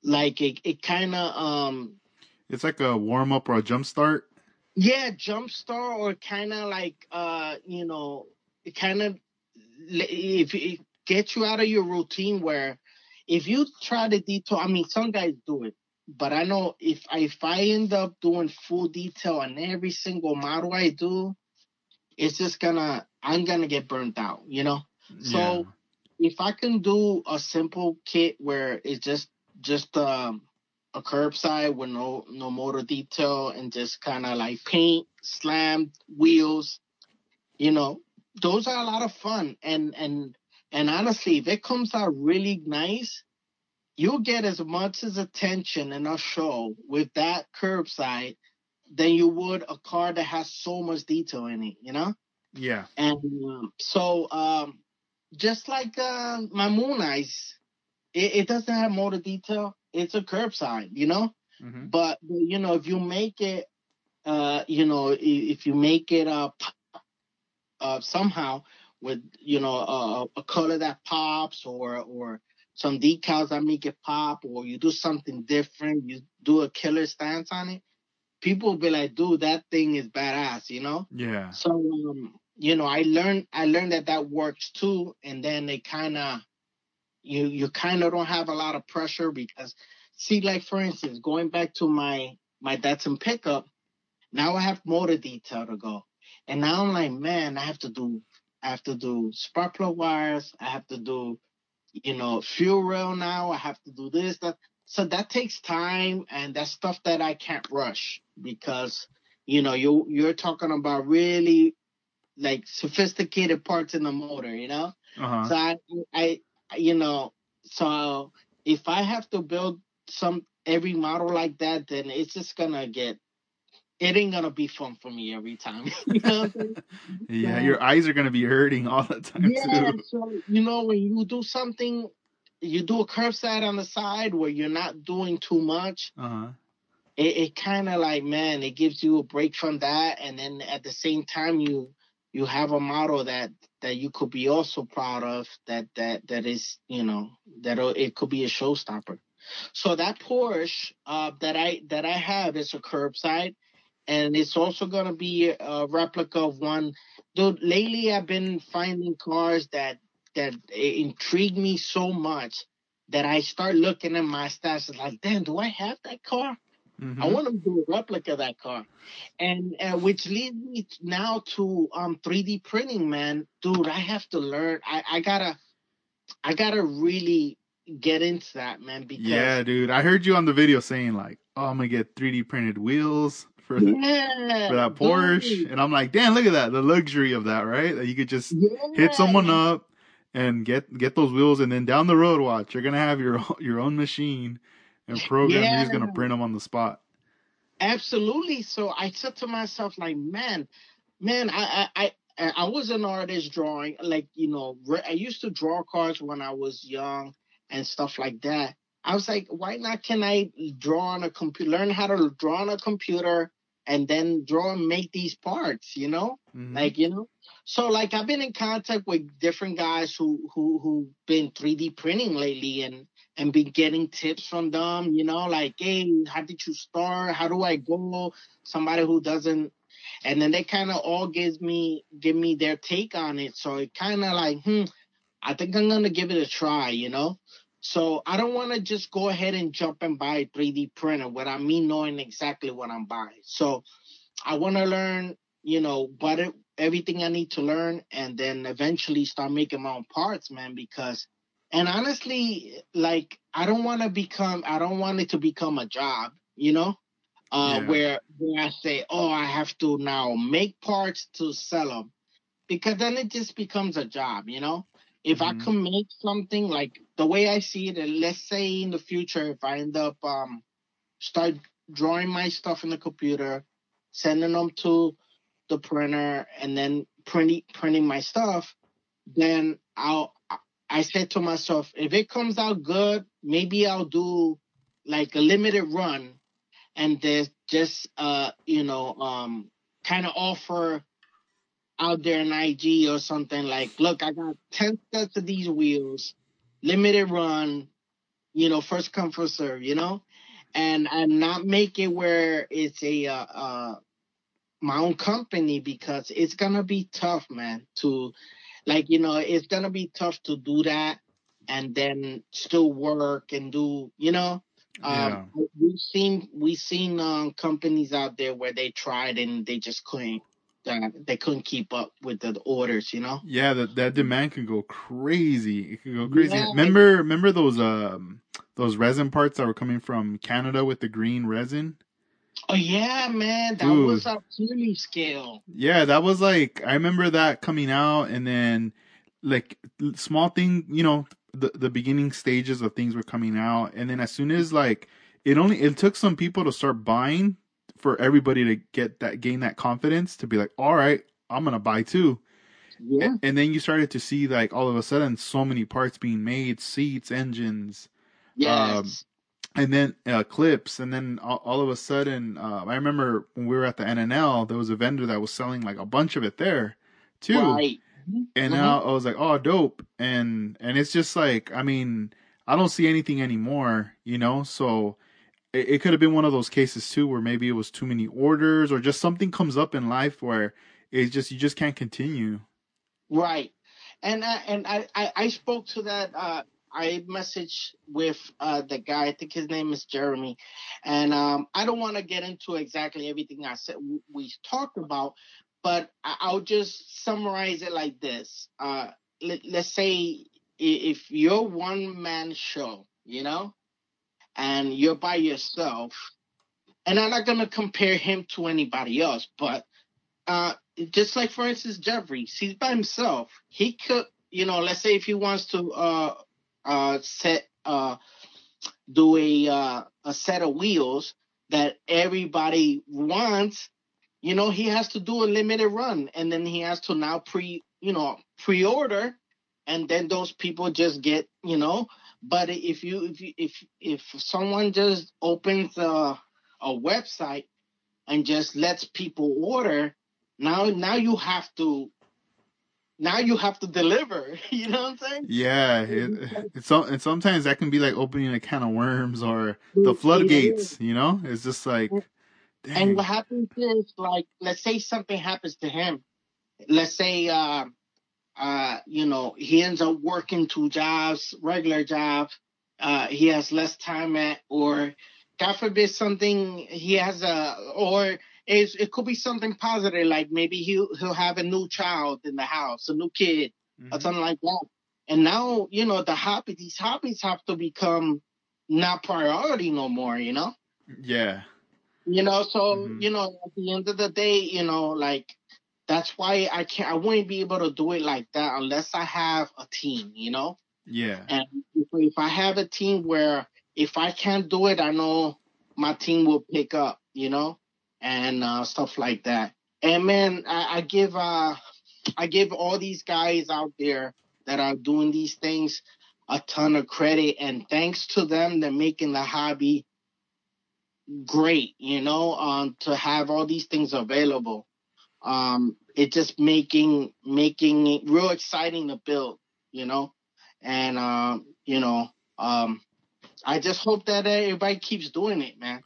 like it, it kind of um It's like a warm up or a jump start. yeah jumpstart or kind of like uh you know it kind of if it gets you out of your routine where if you try to detail i mean some guys do it but i know if if i end up doing full detail on every single model i do it's just gonna I'm gonna get burnt out, you know. So Yeah. if I can do a simple kit where it's just just um a curbside with no no motor detail and just kind of like paint, slam wheels, you know, those are a lot of fun. And and and honestly, if it comes out really nice, you'll get as much as attention in a show with that curbside than you would a car that has so much detail in it, you know? Yeah. And um, so, um, just like uh, my Moon Eyes, it, it doesn't have motor detail. It's a curbside, you know. hmm But you know, if you make it, uh, you know, if you make it uh, p- uh somehow with you know a, a color that pops or or some decals that make it pop, or you do something different, you do a killer stance on it. People will be like, dude, that thing is badass, you know. Yeah. So um, you know, I learned I learned that that works too, and then they kind of you you kind of don't have a lot of pressure because see, like for instance, going back to my my Datsun pickup, now I have motor detail to go, and now I'm like, man, I have to do I have to do spark plug wires, I have to do you know fuel rail now, I have to do this that. So that takes time, and that's stuff that I can't rush because you know you you're talking about really like sophisticated parts in the motor, you know. Uh So. I, I, you know, so if I have to build some every model like that, then it's just gonna get. It ain't gonna be fun for me every time. you know what I'm saying? Yeah. So- Your eyes are gonna be hurting all the time yeah. too. So you know when you do something, you do a curbside on the side where you're not doing too much. Uh huh. It, it kind of like man, it gives you a break from that, and then at the same time you you have a model that that you could be also proud of that that that is you know that it could be a showstopper. So that Porsche uh, that I that I have is a curbside, and it's also gonna be a replica of one. Dude, lately I've been finding cars that that intrigue me so much that I start looking at my stats like, damn, do I have that car? hmm I want to do a replica of that car, and uh, which leads me now to um 3D printing, man. Dude, I have to learn. I I gotta, I gotta really get into that, man. Because Yeah, dude. I heard you on the video saying like, "Oh, I'm gonna get 3D printed wheels for yeah, for that Porsche," dude, and I'm like, "Damn, look at that! The luxury of that, right? That you could just yeah, hit someone up and get get those wheels, and then down the road, watch, you're gonna have your own- your own machine and program. You're gonna print them on the spot. Absolutely. So I said to myself, like, man, man, I, I, I, I was an artist drawing, like, you know, I used to draw cards when I was young and stuff like that. I was like, why not can I draw on a computer, learn how to draw on a computer and then draw and make these parts, you know? Mhm. Like, you know? So like I've been in contact with different guys who who who been 3D printing lately and and been getting tips from them, you know, like, hey, how did you start? How do I go? Somebody who doesn't and then they kind of all gives me give me their take on it. So it kind of like, hmm, I think I'm gonna give it a try, you know. So I don't want to just go ahead and jump and buy a 3D printer without me knowing exactly what I'm buying. So I want to learn, you know, but it, everything I need to learn, and then eventually start making my own parts, man. Because, and honestly, like I don't want to become, I don't want it to become a job, you know, uh, Yeah. where where I say, oh, I have to now make parts to sell them, because then it just becomes a job, you know. If I Mhm. can make something like the way I see it, and let's say in the future, if I end up um start drawing my stuff in the computer, sending them to the printer, and then printing printing my stuff, then I'll I said to myself, if it comes out good, maybe I'll do like a limited run, and then just uh you know um kind of offer out there in IG or something like, look, I got ten sets of these wheels, limited run, you know, first come first serve, you know, and and not make it where it's a uh, uh my own company because it's gonna be tough, man. To like you know, it's gonna be tough to do that and then still work and do, you know. Um, we've seen we've seen um, companies out there where they tried and they just couldn't that they couldn't keep up with the orders, you know. Yeah, that that demand can go crazy. It can go crazy. Yeah. remember, remember those um those resin parts that were coming from Canada with the green resin? Oh yeah, man, that Dude. was a Achilles scale. Yeah, that was like I remember that coming out, and then like small thing, you know, the the beginning stages of things were coming out, and then as soon as like it only it took some people to start buying for everybody to get that gain that confidence to be like, all right, I'm gonna buy too. Yeah, And, and then you started to see like all of a sudden so many parts being made, seats, engines, yes, and then uh, clips, and then all, all of a sudden, uh, I remember when we were at the NNL, there was a vendor that was selling like a bunch of it there too, right. and Mhm. now I was like, oh, dope, and and it's just like, I mean, I don't see anything anymore, you know, so. It, it could have been one of those cases too, where maybe it was too many orders, or just something comes up in life where it's just you just can't continue. Right. And I, and I, I, I spoke to that uh I messaged with uh the guy, I think his name is Jeremy. And um I don't want to get into exactly everything I said we talked about, but I'll just summarize it like this. Uh let, let's say if you're one man show, you know, and you're by yourself, and I'm not gonna compare him to anybody else, but uh, just like for instance Jeffries, he's by himself. He could, you know, let's say if he wants to uh uh set uh do a uh, a set of wheels that everybody wants, you know, he has to do a limited run, and then he has to now pre, you know, pre-order, and then those people just get, you know. But if you if you, if if someone just opens a a website and just lets people order, now now you have to now you have to deliver. You know what I'm saying? Yeah, it, it's so- and sometimes that can be like opening a can of worms or the floodgates. You know, it's just like, And what happens is, like, let's say something happens to him. Let's say, uh, uh, you know, he ends up working two jobs, regular job. Uh, he has less time at, or God forbid something he has a, or it could be something positive, like maybe he'll he'll have a new child in the house, a new kid, or Mhm. something like that. And now, you know, the hobby, these hobbies have to become not priority no more. You know. Yeah, You know, so Mhm. you know, at the end of the day, you know, like that's why I can't. I wouldn't be able to do it like that unless I have a team. You know, yeah, and if, I have a team where if I can't do it, I know my team will pick up. You know, and uh, stuff like that. And man, I, I give uh, I give all these guys out there that are doing these things a ton of credit, and thanks to them, they're making the hobby great, you know, um, to have all these things available. Um, it's just making making it real exciting to build, you know, and um, you know, um, I just hope that everybody keeps doing it, man.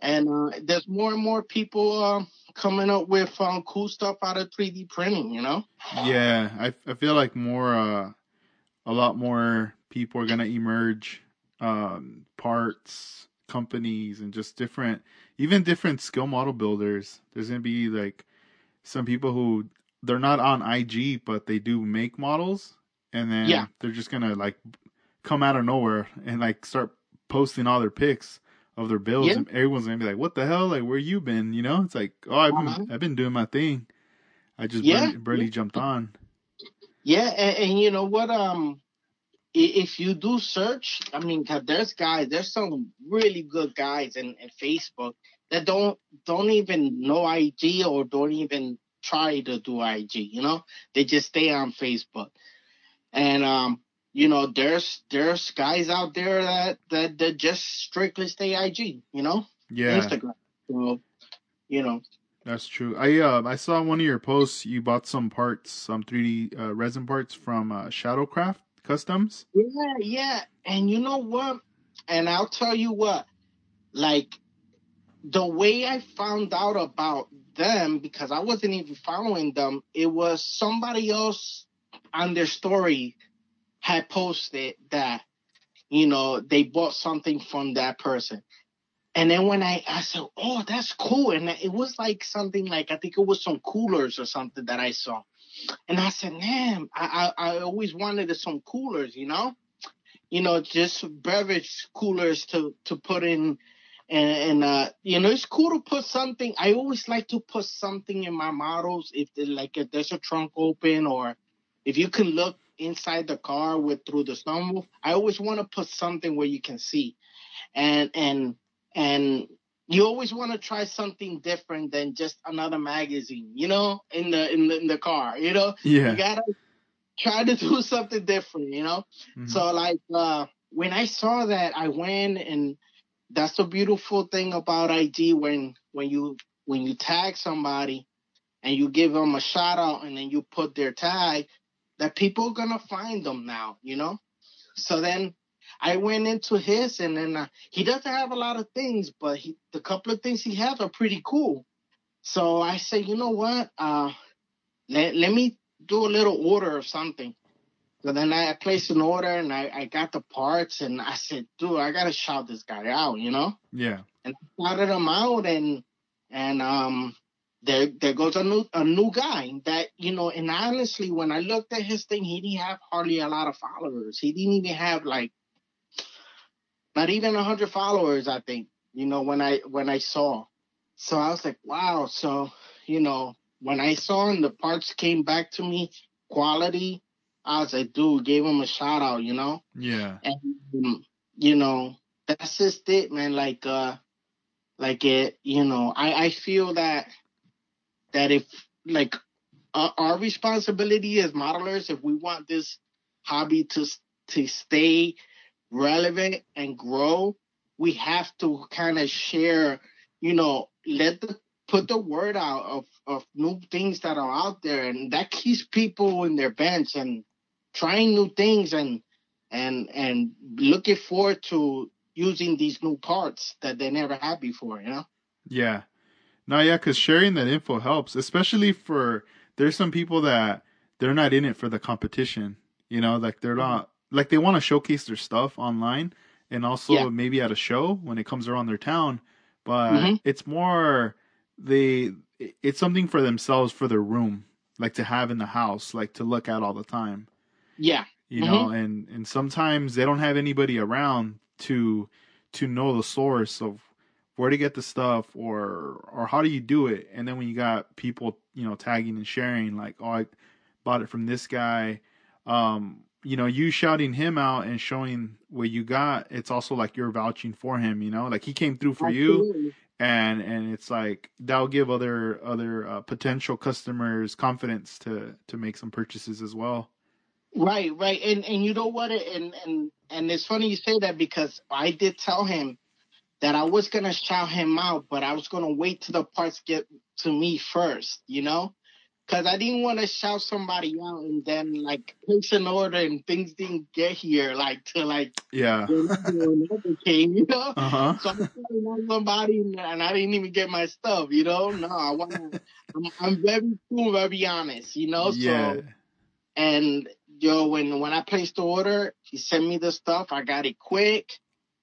And uh, there's more and more people um, coming up with um, cool stuff out of 3D printing, you know. yeah. I I feel like more, uh, a lot more people are gonna emerge, um, parts companies and just different, even different skill model builders. There's gonna be like some people who they're not on IG, but they do make models, and then Yeah. they're just gonna like come out of nowhere and like start posting all their pics of their builds, Yeah. and everyone's gonna be like, "What the hell? Like, where you been?" You know? It's like, "Oh, I've been, Uh-huh. I've been doing my thing. I just Yeah. barely, barely jumped on." Yeah, and, and you know what? Um, if you do search, I mean, there's guys, there's some really good guys in, in Facebook that don't don't even know IG or don't even try to do IG. You know, they just stay on Facebook, and um, you know, there's there's guys out there that that that just strictly stay IG. You know, Yeah, Instagram. So, you know, that's true. I uh, I saw one of your posts. You bought some parts, some 3D uh, resin parts from uh, Shadowcraft Customs. Yeah, yeah. And you know what? And I'll tell you what, like the way I found out about them, because I wasn't even following them, it was somebody else on their story had posted that, you know, they bought something from that person. and then when I, I said, oh, that's cool. And it was like something like, I think it was some coolers or something that I saw. And I said, man, I, I, I always wanted some coolers, you know, you know, just beverage coolers to, to put in. And, and uh, you know, it's cool to put something. I always like to put something in my models. If like if there's a trunk open or if you can look inside the car with through the sunroof, I always want to put something where you can see. And and and you always want to try something different than just another magazine, you know, in the in the in the car, you know. Yeah. You gotta try to do something different, you know. Mm-hmm. So like uh, when I saw that, I went and that's the beautiful thing about IG when when you when you tag somebody and you give them a shout out and then you put their tag, that people are gonna find them now, you know. So then I went into his, and then uh, he doesn't have a lot of things, but he, the couple of things he has are pretty cool. So I said, you know what? Uh, let, let me do a little order of something. So then I placed an order and I, I got the parts and I said, dude, I gotta shout this guy out, you know? Yeah. And I shouted him out and and um there there goes a new a new guy that you know and honestly when I looked at his thing he didn't have hardly a lot of followers. He didn't even have like not even a hundred followers, I think, you know, when I when I saw. So I was like, wow. So, you know, when I saw and the parts came back to me, quality, I was like, dude, gave him a shout out, you know? Yeah. And um, you know, that's just it, man. Like uh like it, you know, I, I feel that that if like uh, our responsibility as modelers, if we want this hobby to to stay relevant and grow, we have to kind of share, you know, let the put the word out of, of new things that are out there and that keeps people in their bench and trying new things and and and looking forward to using these new parts that they never had before, you know? Yeah. No, yeah, because sharing that info helps, especially for there's some people that they're not in it for the competition. You know, like they're not like they want to showcase their stuff online and also yeah. maybe at a show when it comes around their town but mm-hmm. it's more they it's something for themselves for their room like to have in the house like to look at all the time yeah you mm-hmm. know and and sometimes they don't have anybody around to to know the source of where to get the stuff or or how do you do it and then when you got people you know tagging and sharing like oh i bought it from this guy um you know, you shouting him out and showing what you got, it's also like you're vouching for him, you know, like he came through for Absolutely. you and and it's like that'll give other other uh, potential customers confidence to to make some purchases as well. Right, right. And and you know what and and and it's funny you say that because I did tell him that I was going to shout him out, but I was going to wait till the parts get to me first, you know? Cause I didn't want to shout somebody out and then like place an order and things didn't get here like to like yeah came, you know. Uh-huh. So I'm shouting somebody and I didn't even get my stuff, you know. No, I want. I'm, I'm very cool, very honest, you know. Yeah. So and yo, when when I placed the order, he sent me the stuff. I got it quick.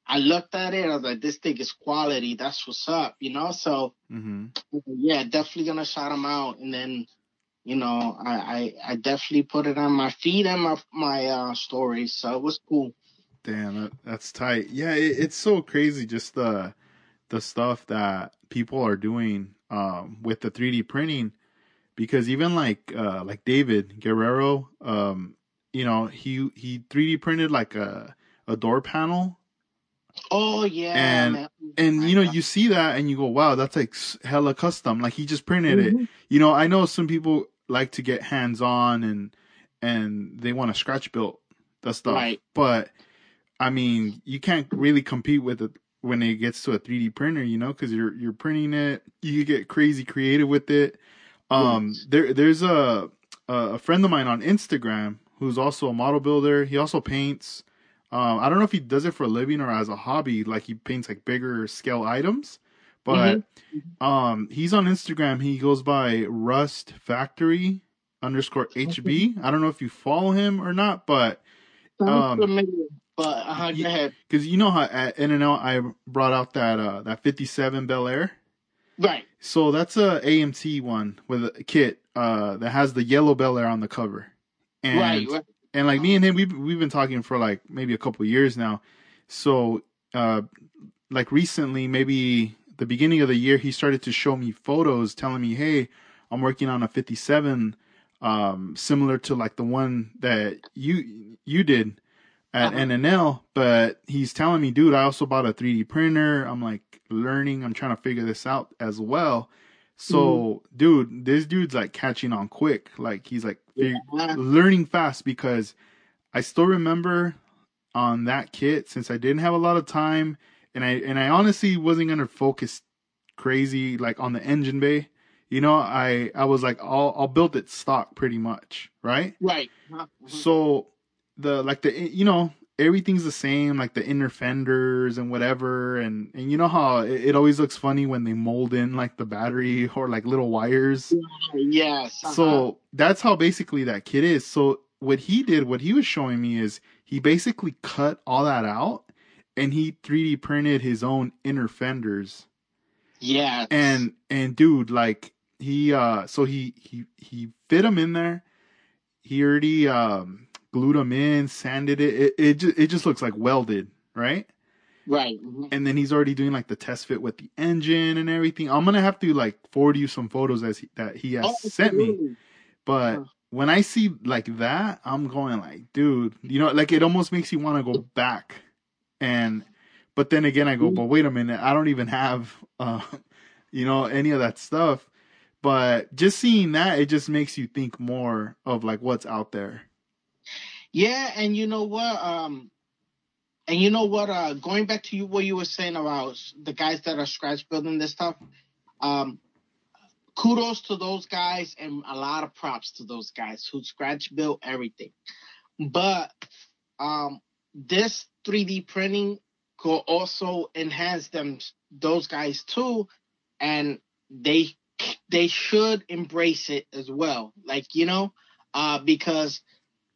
I looked at it. I was like, this thing is quality. That's what's up, you know. So mm-hmm. yeah, definitely gonna shout him out and then you know, I, I, I definitely put it on my feed and my my uh, stories, so it was cool. Damn, that, that's tight. Yeah, it, it's so crazy just the the stuff that people are doing um, with the 3D printing, because even like uh, like David Guerrero, um, you know, he he 3D printed like a a door panel. Oh yeah, and man. and you know you see that and you go, wow, that's like hella custom. Like he just printed mm-hmm. it. You know, I know some people like to get hands on and and they want to scratch build the stuff. Right. But I mean, you can't really compete with it when it gets to a 3D printer, you know, because you're you're printing it. You get crazy creative with it. Um, yes. there there's a a friend of mine on Instagram who's also a model builder. He also paints. Um, I don't know if he does it for a living or as a hobby. Like he paints like bigger scale items. But mm-hmm. um, he's on Instagram. He goes by Rust Factory underscore HB. I don't know if you follow him or not, but um, But uh, go ahead. Because you know how at NNL I brought out that uh that 57 Bel Air. Right. So that's a AMT one with a kit uh that has the yellow Bel Air on the cover. And right. and like me and him we've we've been talking for like maybe a couple years now. So uh like recently maybe the beginning of the year he started to show me photos telling me, "Hey, I'm working on a 57 um similar to like the one that you you did at uh-huh. NNL, but he's telling me, dude, I also bought a 3D printer. I'm like learning, I'm trying to figure this out as well. So, mm. dude, this dude's like catching on quick. Like he's like yeah. learning fast because I still remember on that kit since I didn't have a lot of time and I and I honestly wasn't gonna focus crazy like on the engine bay. You know, I I was like I'll I'll build it stock pretty much, right? Right. Uh-huh. So the like the you know everything's the same like the inner fenders and whatever. And and you know how it, it, always looks funny when they mold in like the battery or like little wires? Yes uh-huh. so that's how basically that kit is. So what he did what he was showing me is he basically cut all that out and he 3d printed his own inner fenders. Yeah and and dude like he uh so he he he fit them in there. He already um glued them in, sanded it. It it just, it just looks like welded, right? Right. Mm-hmm. And then he's already doing like the test fit with the engine and everything. I'm gonna have to like forward you some photos as he, that he has oh, sent me. But when I see like that, I'm going like, dude, you know, like it almost makes you want to go back. And but then again, I go, mm-hmm. but wait a minute, I don't even have, uh, you know, any of that stuff. But just seeing that, it just makes you think more of like what's out there. Yeah, and you know what? Um, and you know what? Uh, going back to you, what you were saying about the guys that are scratch building this stuff. Um, kudos to those guys, and a lot of props to those guys who scratch built everything. But um, this 3D printing could also enhance them those guys too, and they they should embrace it as well. Like you know, uh, because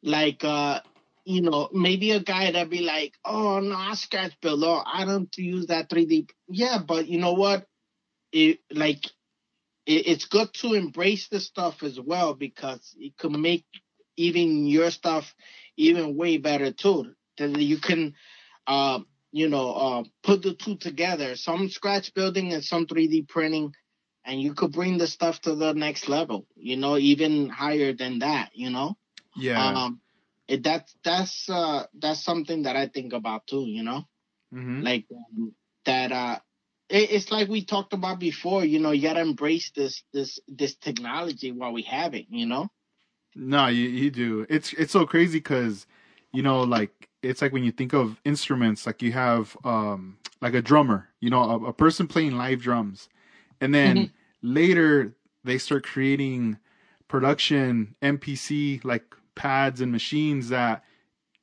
like uh you know, maybe a guy that be like, oh no, I scratch below. I don't use that 3D. Yeah, but you know what? It like it, it's good to embrace the stuff as well because it could make even your stuff even way better too. That you can uh you know uh put the two together, some scratch building and some 3D printing, and you could bring the stuff to the next level. You know, even higher than that. You know. Yeah. Um, it, that's that's uh that's something that I think about too. You know, mm-hmm. like um, that. Uh, it, it's like we talked about before. You know, you gotta embrace this this this technology while we have it. You know. No, you you do. It's it's so crazy because, you know, like it's like when you think of instruments, like you have um like a drummer, you know, a, a person playing live drums, and then mm-hmm. later they start creating production MPC like pads and machines that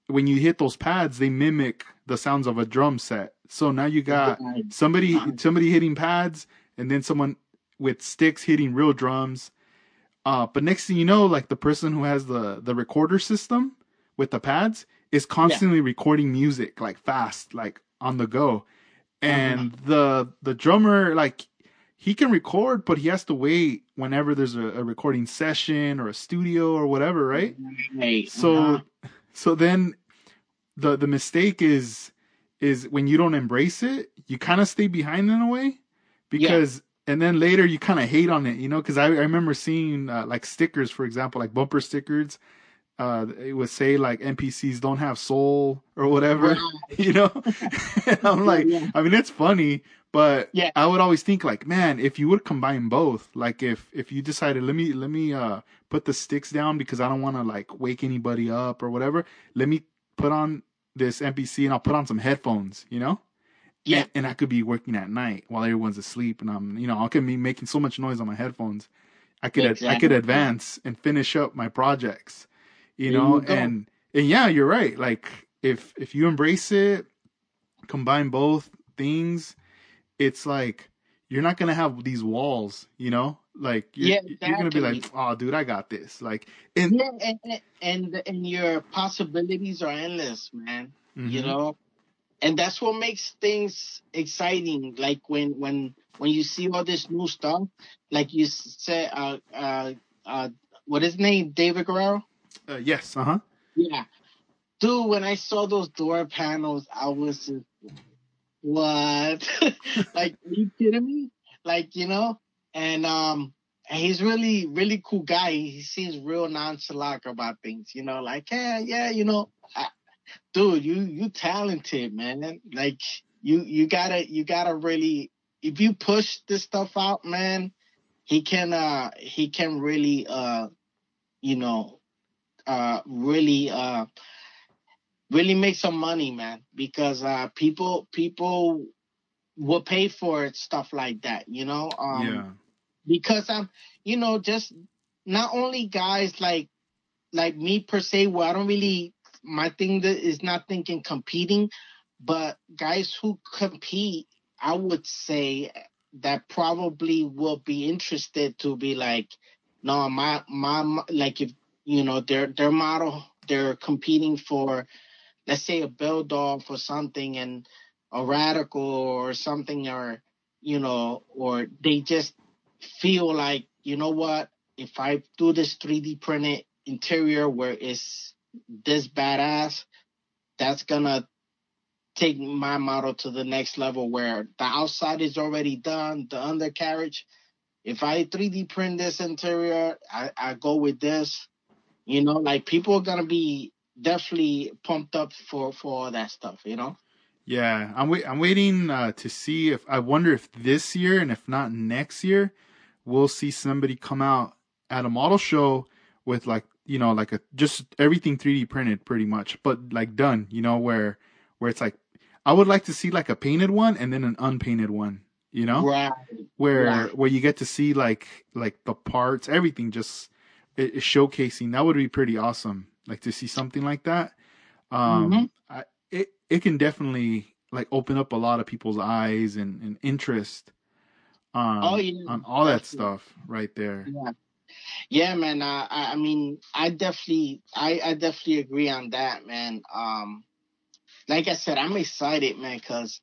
when you hit those pads they mimic the sounds of a drum set. So now you got somebody somebody hitting pads and then someone with sticks hitting real drums. Uh, but next thing you know, like the person who has the the recorder system with the pads is constantly yeah. recording music like fast, like on the go. And uh-huh. the the drummer like he can record, but he has to wait whenever there's a, a recording session or a studio or whatever, right? Right. So, uh-huh. so then the the mistake is is when you don't embrace it, you kind of stay behind in a way because. Yeah. And then later you kind of hate on it, you know, because I, I remember seeing uh, like stickers, for example, like bumper stickers uh, it would say like MPCs don't have soul or whatever, you know. I'm like, yeah. I mean, it's funny, but yeah. I would always think like, man, if you would combine both, like if if you decided let me let me uh put the sticks down because I don't want to like wake anybody up or whatever, let me put on this MPC and I'll put on some headphones, you know. Yeah. And, and I could be working at night while everyone's asleep, and I'm, you know, I could be making so much noise on my headphones. I could exactly. I could advance and finish up my projects, you know. You and and yeah, you're right. Like if if you embrace it, combine both things, it's like you're not gonna have these walls, you know. Like you're, yeah, exactly. you're gonna be like, "Oh, dude, I got this." Like, and yeah, and, and and your possibilities are endless, man. you Mhm. know, and that's what makes things exciting. Like when when when you see all this new stuff, like you said, uh, uh, uh, what is his name, David Guerrero? Uh, yes. Uh huh. Yeah, dude. When I saw those door panels, I was just what? like, you kidding me? Like, you know, and um, and he's really, really cool guy. He seems real nonchalant about things, you know, like, yeah, yeah, you know, I, dude, you you talented, man. Like, you you gotta you gotta really, if you push this stuff out, man, he can uh he can really uh you know uh really uh really make some money, man, because uh people people will pay for stuff like that, you know. Um, yeah. because I'm, you know, just not only guys like like me per se, where I don't really my thing that is not thinking competing, but guys who compete, I would say that probably will be interested to be like, no, my my like if you know their their model, they're competing for, let's say a build off or something, and a radical or something, or you know, or they just feel like, you know what, if I do this 3D printed interior where it's this badass, that's gonna take my model to the next level where the outside is already done, the undercarriage. If I 3D print this interior, I, I go with this. You know, like people are gonna be definitely pumped up for for all that stuff. You know. Yeah, I'm wait. I'm waiting uh, to see if I wonder if this year and if not next year, we'll see somebody come out at a model show with like you know like a just everything 3D printed pretty much, but like done. You know where where it's like I would like to see like a painted one and then an unpainted one. You know Right. where right. where you get to see like like the parts, everything just it, it showcasing. That would be pretty awesome. Like to see something like that. Um, Mhm. I, it it can definitely like open up a lot of people's eyes and, and interest on Oh yeah. on all that stuff right there. Yeah. Yeah, man. I, I mean, I definitely, I, I definitely agree on that, man. Um, like I said, I'm excited, man, because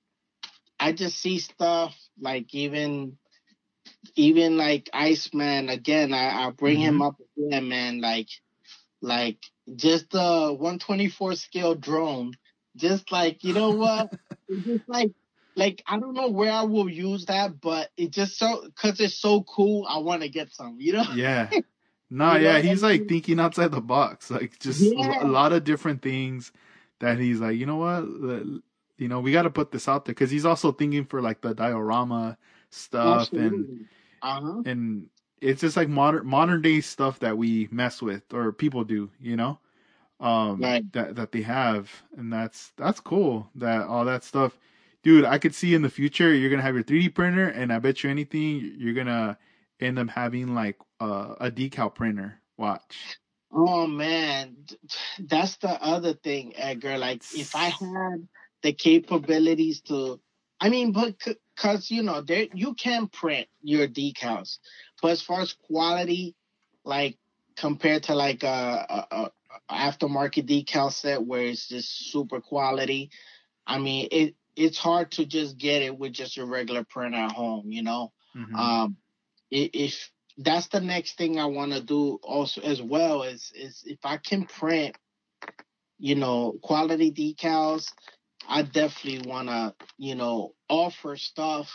I just see stuff like even, even like Iceman again. I, I bring him up again, man. Like, like just a 124 scale drone. Just like you know what? it's just like, like I don't know where I will use that, but it just so because it's so cool. I want to get some. You know? Yeah. No, yeah, he's and- like thinking outside the box, like just a Yeah. a lot of different things that he's like, you know what, you know, we got to put this out there because he's also thinking for like the diorama stuff and Uh huh. and it's just like modern modern day stuff that we mess with or people do, you know, um, Right. that that they have, and that's that's cool. That all that stuff, dude. I could see in the future you're gonna have your 3D printer, and I bet you anything you're gonna end up having like uh, a decal printer. Watch. Oh man, that's the other thing, Edgar. Like, if I had the capabilities to, I mean, but because you know, there you can print your decals, but as far as quality, like compared to like a, a, a aftermarket decal set where it's just super quality, I mean, it it's hard to just get it with just your regular printer at home, you know. Mhm. um if that's the next thing I want to do also as well is is if I can print you know quality decals I definitely want to you know offer stuff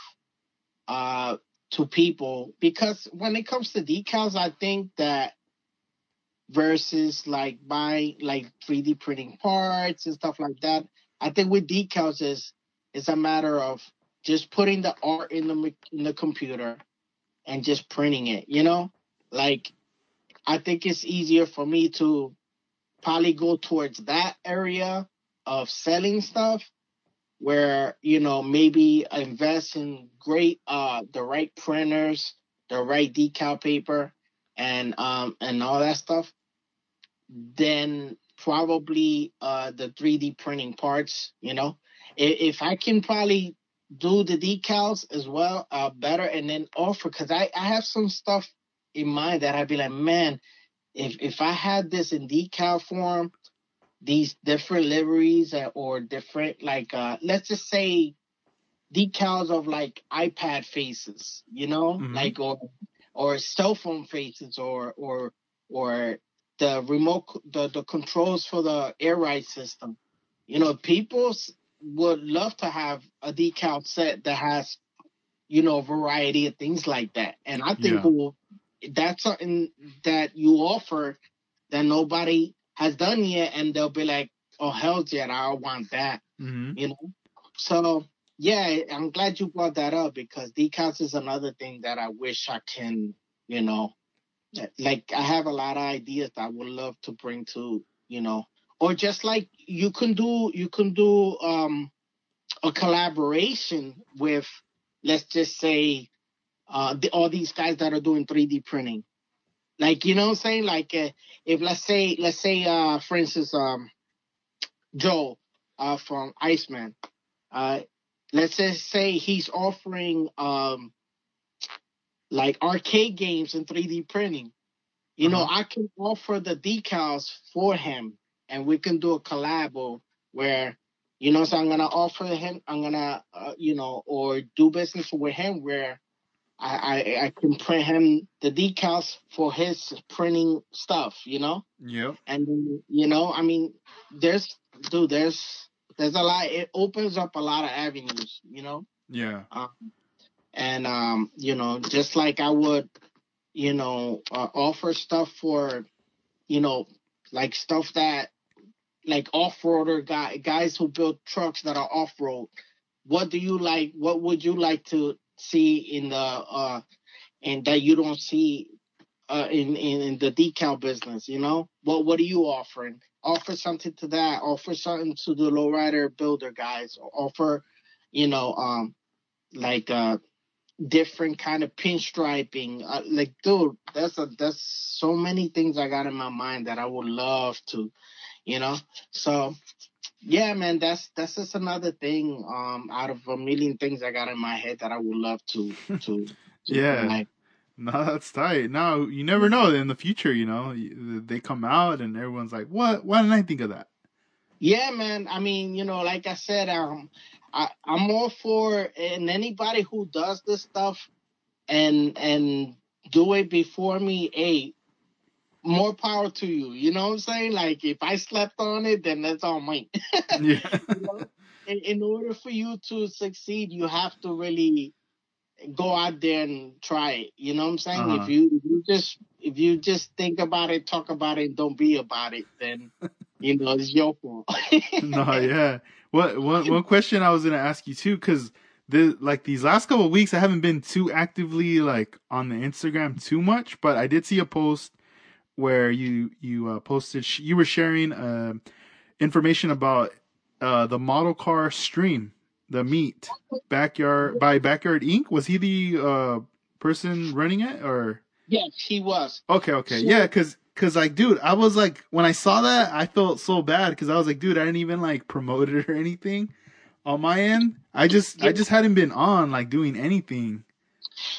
uh to people because when it comes to decals I think that versus like buying like 3D printing parts and stuff like that I think with decals is it's a matter of just putting the art in the in the computer and just printing it, you know? Like I think it's easier for me to probably go towards that area of selling stuff where, you know, maybe invest in great uh the right printers, the right decal paper and um and all that stuff, then probably uh the 3D printing parts, you know. If, if I can probably do the decals as well, uh, better, and then offer because I, I have some stuff in mind that I'd be like, man, if if I had this in decal form, these different liveries or different like uh let's just say decals of like iPad faces, you know, mm-hmm. like or or cell phone faces or or or the remote the, the controls for the air ride system. You know, people would love to have a decal set that has, you know, a variety of things like that. And I think yeah. that's something that you offer that nobody has done yet, and they'll be like, "Oh hell yeah, I want that." Mm-hmm. You know, so yeah, I'm glad you brought that up because decals is another thing that I wish I can, you know, like I have a lot of ideas that I would love to bring to, you know, or just like you can do, you can do um a collaboration with, let's just say, uh, the, all these guys that are doing 3D printing. Like, you know what I'm saying? Like, uh, if let's say, let's say, uh, for instance, um, Joe, uh, from Iceman, uh, let's just say he's offering, um, like arcade games and 3D printing. You uh-huh. know, I can offer the decals for him and we can do a collab where, you know, so I'm going to offer him, I'm going to, uh, you know, or do business with him where I, I, I can print him the decals for his printing stuff, you know? Yeah. And, you know, I mean, there's, dude, there's, there's a lot, it opens up a lot of avenues, you know? Yeah. Um, and, um, you know, just like I would, you know, uh, offer stuff for, you know, like stuff that, like off-roader guy, guys who build trucks that are off-road. What do you like? What would you like to see in the uh and that you don't see uh in, in in the decal business you know? What what are you offering? Offer something to that offer something to the lowrider builder guys offer you know um like uh different kind of pinstriping uh, like dude that's a that's so many things i got in my mind that i would love to you know? So yeah, man, that's that's just another thing um out of a million things I got in my head that I would love to to, to yeah. No, that's tight. Now you never know. In the future, you know, they come out and everyone's like, "What? Why didn't I think of that?" Yeah, man. I mean, you know, like I said, um, I, I'm all for and anybody who does this stuff and and do it before me. Hey, more power to you. You know what I'm saying? Like if I slept on it, then that's all mine. yeah. you know? in, in, order for you to succeed, you have to really go out there and try it. You know what I'm saying? Uh-huh. If you if you just if you just think about it, talk about it, don't be about it, then you know it's your fault. no, yeah. What one one question I was gonna ask you too, because the like these last couple weeks I haven't been too actively like on the Instagram too much, but I did see a post where you you uh, posted you were sharing uh, information about uh, the model car stream, the meet backyard by Backyard Inc. Was he the uh, person running it or? Yes, he was. Okay, okay, yeah, because because like, dude, I was like, when I saw that, I felt so bad because I was like, dude, I didn't even like promote it or anything on my end. I just I just hadn't been on like doing anything.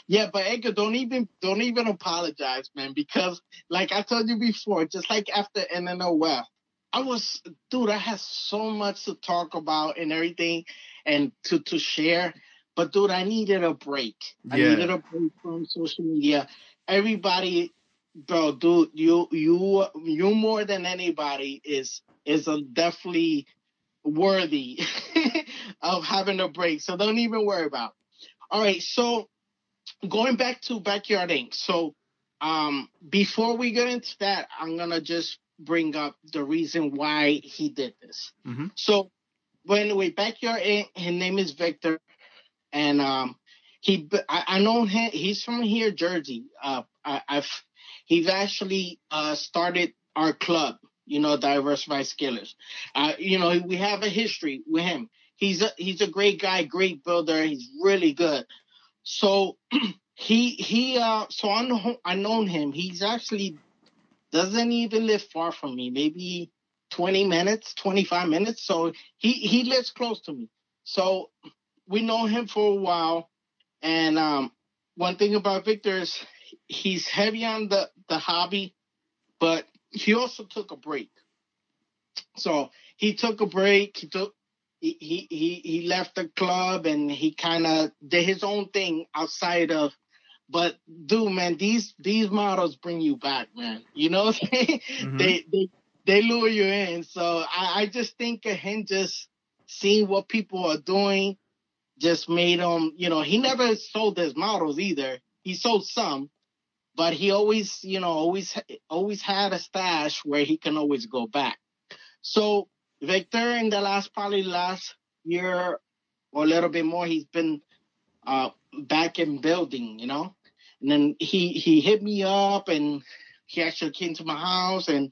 Yeah, but Edgar, don't even don't even apologize, man, because like I told you before, just like after NNOF, I was dude, I had so much to talk about and everything and to to share. But dude, I needed a break. Yeah. I needed a break from social media. Everybody bro, dude, you you you more than anybody is is a definitely worthy of having a break. So don't even worry about. All right, so going back to Backyard Inc. So um, before we get into that, I'm gonna just bring up the reason why he did this. Mm-hmm. So, but anyway, Backyard Inc. His name is Victor, and um, he I, I know him. He's from here, Jersey. Uh, I, have he's actually uh, started our club. You know, Diversified Skillers. Uh, you know, we have a history with him. He's a he's a great guy, great builder. He's really good. So he he uh so I know I known him. He's actually doesn't even live far from me, maybe 20 minutes, 25 minutes. So he he lives close to me. So we know him for a while. And um one thing about Victor is he's heavy on the the hobby, but he also took a break. So he took a break. He took he he he, left the club and he kind of did his own thing outside of. But dude, man, these these models bring you back, man. You know, they mm-hmm. they, they they lure you in. So I, I just think of him just seeing what people are doing just made him, you know, he never sold his models either. He sold some, but he always, you know, always always had a stash where he can always go back. So Victor, in the last probably last year or a little bit more, he's been uh, back in building, you know. And then he he hit me up and he actually came to my house and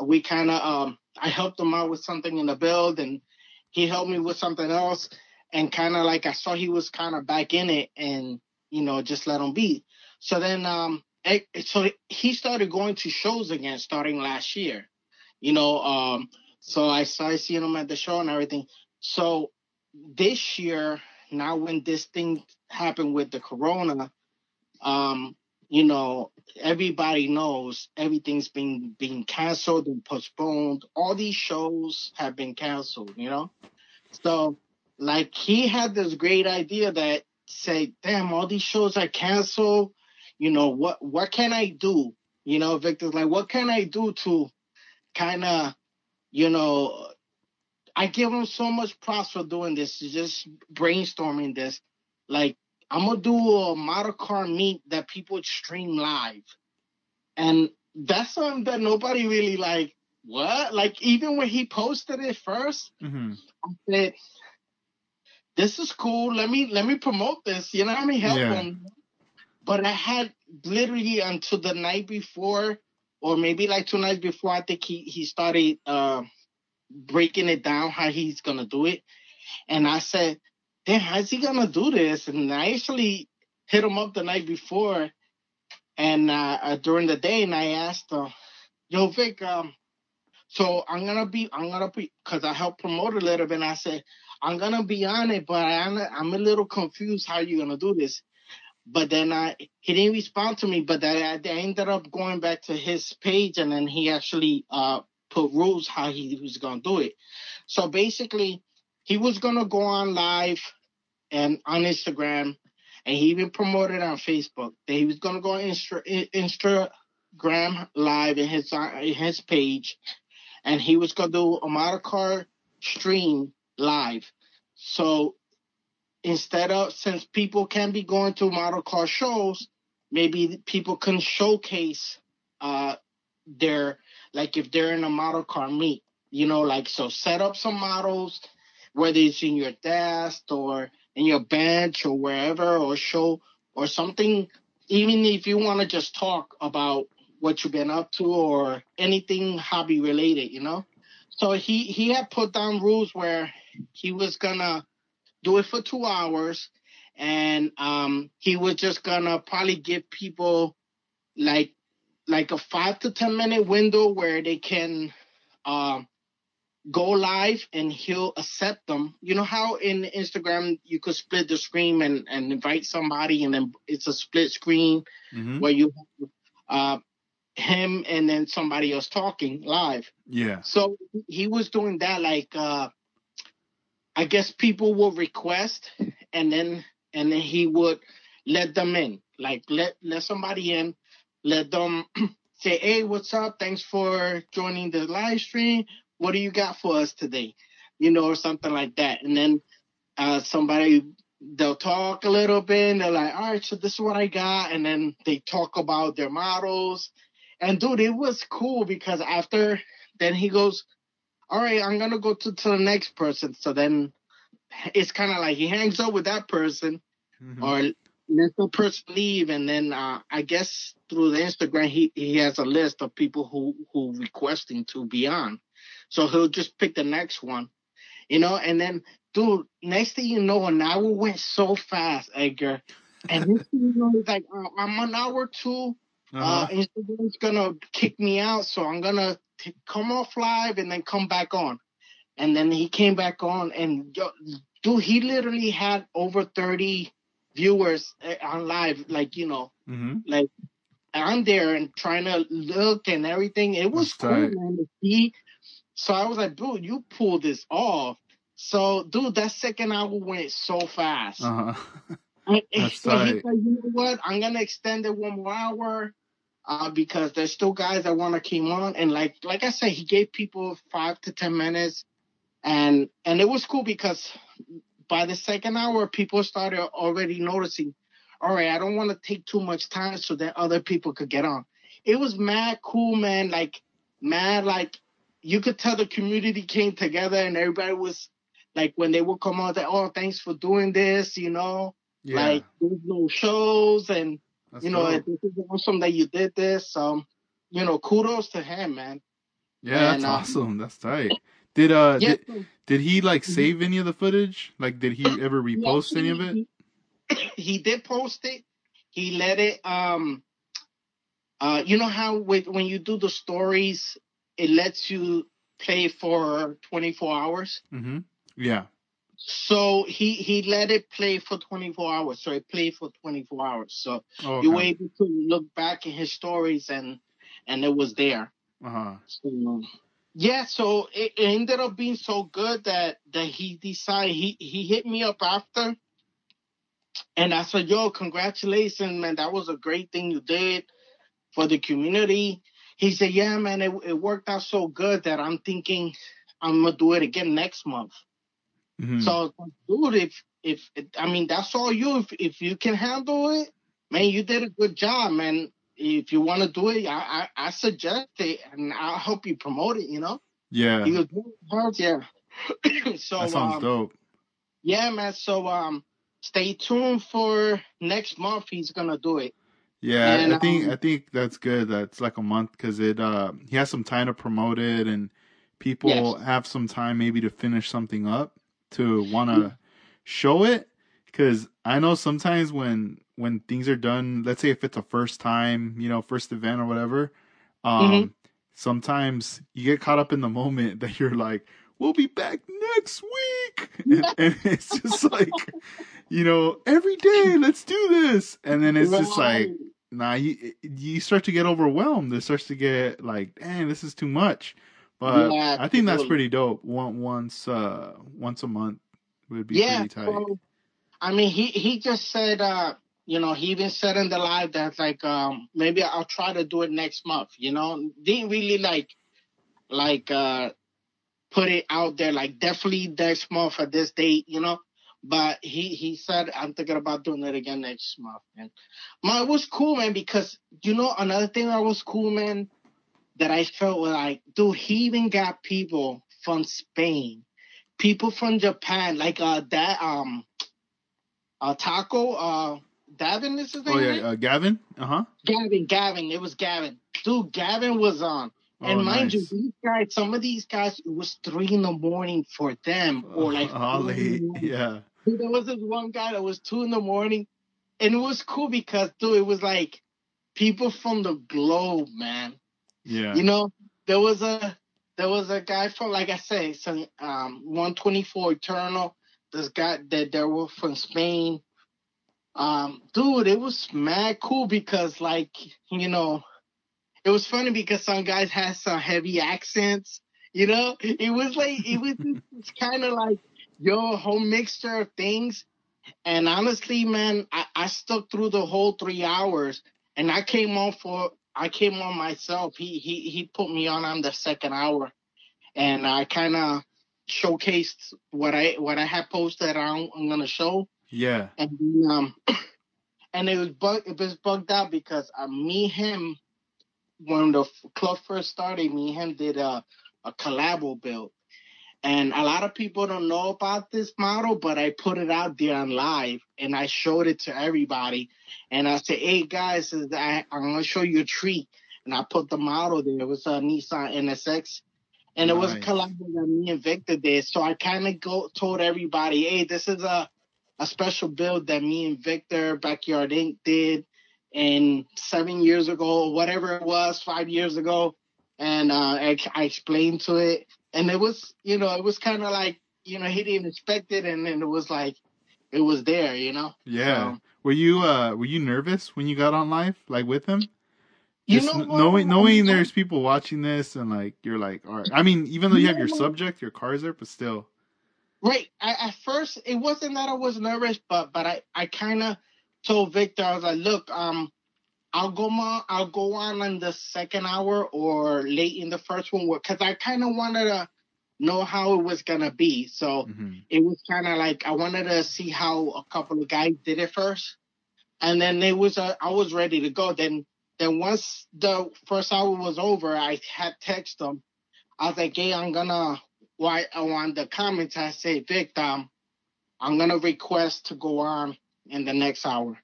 we kind of um I helped him out with something in the build and he helped me with something else and kind of like I saw he was kind of back in it and you know just let him be. So then um it, so he started going to shows again starting last year. You know um so I started seeing him at the show and everything. So this year now when this thing happened with the corona um you know everybody knows everything's been being canceled and postponed all these shows have been canceled you know so like he had this great idea that say, damn, all these shows are canceled. You know, what what can I do? You know, Victor's like, what can I do to kind of, you know, I give him so much props for doing this, just brainstorming this. Like, I'm gonna do a model car meet that people stream live. And that's something that nobody really like, what? Like even when he posted it 1st mm-hmm. I said, this is cool. Let me let me promote this. You know, I mean help yeah. him. But I had literally until the night before, or maybe like two nights before, I think he he started uh, breaking it down how he's gonna do it, and I said, "Damn, how's he gonna do this?" And I actually hit him up the night before, and uh, uh, during the day, and I asked him, "Yo, Vic, um, so I'm gonna be, I'm gonna be, cause I helped promote a little bit. And I said, I'm gonna be on it, but I'm I'm a little confused how you're gonna do this. But then I he didn't respond to me. But then I, I ended up going back to his page, and then he actually uh put rules how he was gonna do it. So basically, he was gonna go on live and on Instagram, and he even promoted on Facebook that he was gonna go on Insta, Instagram live in his uh, in his page, and he was gonna do a model car stream live. So instead of since people can be going to model car shows, maybe people can showcase uh their like if they're in a model car meet, you know, like so set up some models, whether it's in your desk or in your bench or wherever or show or something, even if you want to just talk about what you've been up to or anything hobby related, you know. So he he had put down rules where he was gonna do it for two hours, and um, he was just gonna probably give people like like a five to ten minute window where they can uh, go live and he'll accept them. You know how in Instagram you could split the screen and, and invite somebody and then it's a split screen mm-hmm. where you uh, him and then somebody else talking live. Yeah. So he was doing that like uh I guess people will request and then and then he would let them in. Like let let somebody in, let them say, Hey, what's up? Thanks for joining the live stream. What do you got for us today? You know, or something like that. And then uh somebody they'll talk a little bit and they're like, all right, so this is what I got. And then they talk about their models. And dude, it was cool because after then he goes, all right, I'm gonna go to, to the next person. So then it's kind of like he hangs up with that person, mm-hmm. or lets the person leave, and then uh, I guess through the Instagram he he has a list of people who who requesting to be on, so he'll just pick the next one, you know, and then dude, next thing you know, an hour went so fast, Edgar, and this you know, like uh, I'm an hour two. Uh-huh. Uh, Instagram's gonna kick me out, so I'm gonna t- come off live and then come back on. And then he came back on and dude, he literally had over 30 viewers eh, on live, like, you know, mm-hmm. like I'm there and trying to look and everything. It was That's cool, tight. man. He, So I was like, dude, you pulled this off. So, dude, that second hour went so fast. Uh huh. And- That's so he said, you know what? I'm gonna extend it one more hour. Uh, because there's still guys that want to keep on, and like like I said, he gave people five to ten minutes, and and it was cool because by the second hour, people started already noticing. All right, I don't want to take too much time so that other people could get on. It was mad cool, man. Like mad, like you could tell the community came together, and everybody was like when they would come out, like, oh, thanks for doing this, you know. Yeah. Like there's no shows and That's you know this is awesome that you did this. Um, you know, kudos to him, man. yeah, that's uh, awesome. That's tight. Did uh Yeah, did, did he like Mhm. save any of the footage? Like did he ever repost any of it? He, he did post it. He let it. Um, uh, you know how with when you do the stories, it lets you play for 24 hours. Mm-hmm. Yeah. So he he let it play for 24 hours. So it played for 24 hours. So Oh, you were able to look back in his stories and and it was there. Uh-huh. So, yeah, so it, it ended up being so good that that he decided he he hit me up after, and I said, "Yo, congratulations, man! That was a great thing you did for the community." He said, "Yeah, man, it, it worked out so good that I'm thinking I'm gonna do it again next month." Mhm. So, I was like, dude, if if I mean that's all you. If if you can handle it, man, you did a good job, man. If you want to do it, I, I I suggest it, and I'll help you promote it. You know, yeah. he was doing hard, yeah. so That sounds um, dope. yeah, man. So um, stay tuned for next month. He's gonna do it. Yeah, and, I think um, I think that's good. That's like a month because it uh he has some time to promote it and people Yes. have some time maybe to finish something up to want to show it. Because I know sometimes when when things are done, let's say if it's a first time, you know, first event or whatever, um, Mhm. sometimes you get caught up in the moment that you're like, we'll be back next week, and, and it's just like, you know, every day, let's do this, and then it's just like nah, you you start to get overwhelmed. It starts to get like, dang, this is too much. But Yeah, I think that's pretty dope. One once uh once a month would be yeah. pretty tight. So, I mean, he he just said, uh, you know, he even said in the live that like, um, maybe I'll try to do it next month. You know, didn't really like, like, uh, put it out there like definitely next month at this date. You know, but he he said I'm thinking about doing it again next month. And man, it was cool, man, because you know another thing that was cool, man, that I felt like, dude, he even got people from Spain, people from Japan, like uh that um uh Taco, uh Davin is his name? Oh right? yeah, uh, Gavin. Uh huh. Gavin, Gavin, it was Gavin. Dude, Gavin was on. And oh, mind you, these guys, some of these guys, it was three in the morning for them, or like the Yeah. Dude, there was this one guy that was two in the morning, and it was cool because dude, it was like people from the globe, man. Yeah. You know, there was a there was a guy from like I say, some um 124 Eternal. This guy that there were from Spain. Um, dude, it was mad cool because like you know, it was funny because some guys had some heavy accents. You know, it was like it was just kind of like your whole mixture of things. And honestly, man, I, I stuck through the whole three hours, and I came on for I came on myself. He he he put me on on the second hour, and I kind of showcased what I what I had posted on I'm gonna show, Yeah. and um, and it was bug it was bugged out because uh, me him when the f- club first started, me and him did a a collabo build. And a lot of people don't know about this model, but I put it out there on live and I showed it to everybody. And I said, hey guys, I, I'm going to show you a treat. And I put the model there. It was a Nissan NSX. And it was a Nice. collabo that me and Victor did. So I kind of go told everybody, hey, this is a, a special build that me and Victor Backyard Inc. did. And seven years ago, whatever it was, five years ago. And uh, I, I explained to it and it was you know it was kind of like you know he didn't expect it and then it was like it was there you know Yeah. So, Were you uh were you nervous when you got on live like with him? You Just know kn- what? knowing knowing there's people watching this and like you're like, all right. I mean, even though you have your subject, your cars there, but still. Right. I, at first, it wasn't that I was nervous, but but I I kind of told Victor I was like, look, um, I'll go on I'll go on in the second hour or late in the first one because I kind of wanted to know how it was gonna be. So Mhm. it was kind of like I wanted to see how a couple of guys did it first, and then it was uh, I was ready to go. Then then once the first hour was over, I had text them. I was like, hey, I'm gonna why I want the comments. I say, Vic, um, I'm gonna request to go on in the next hour.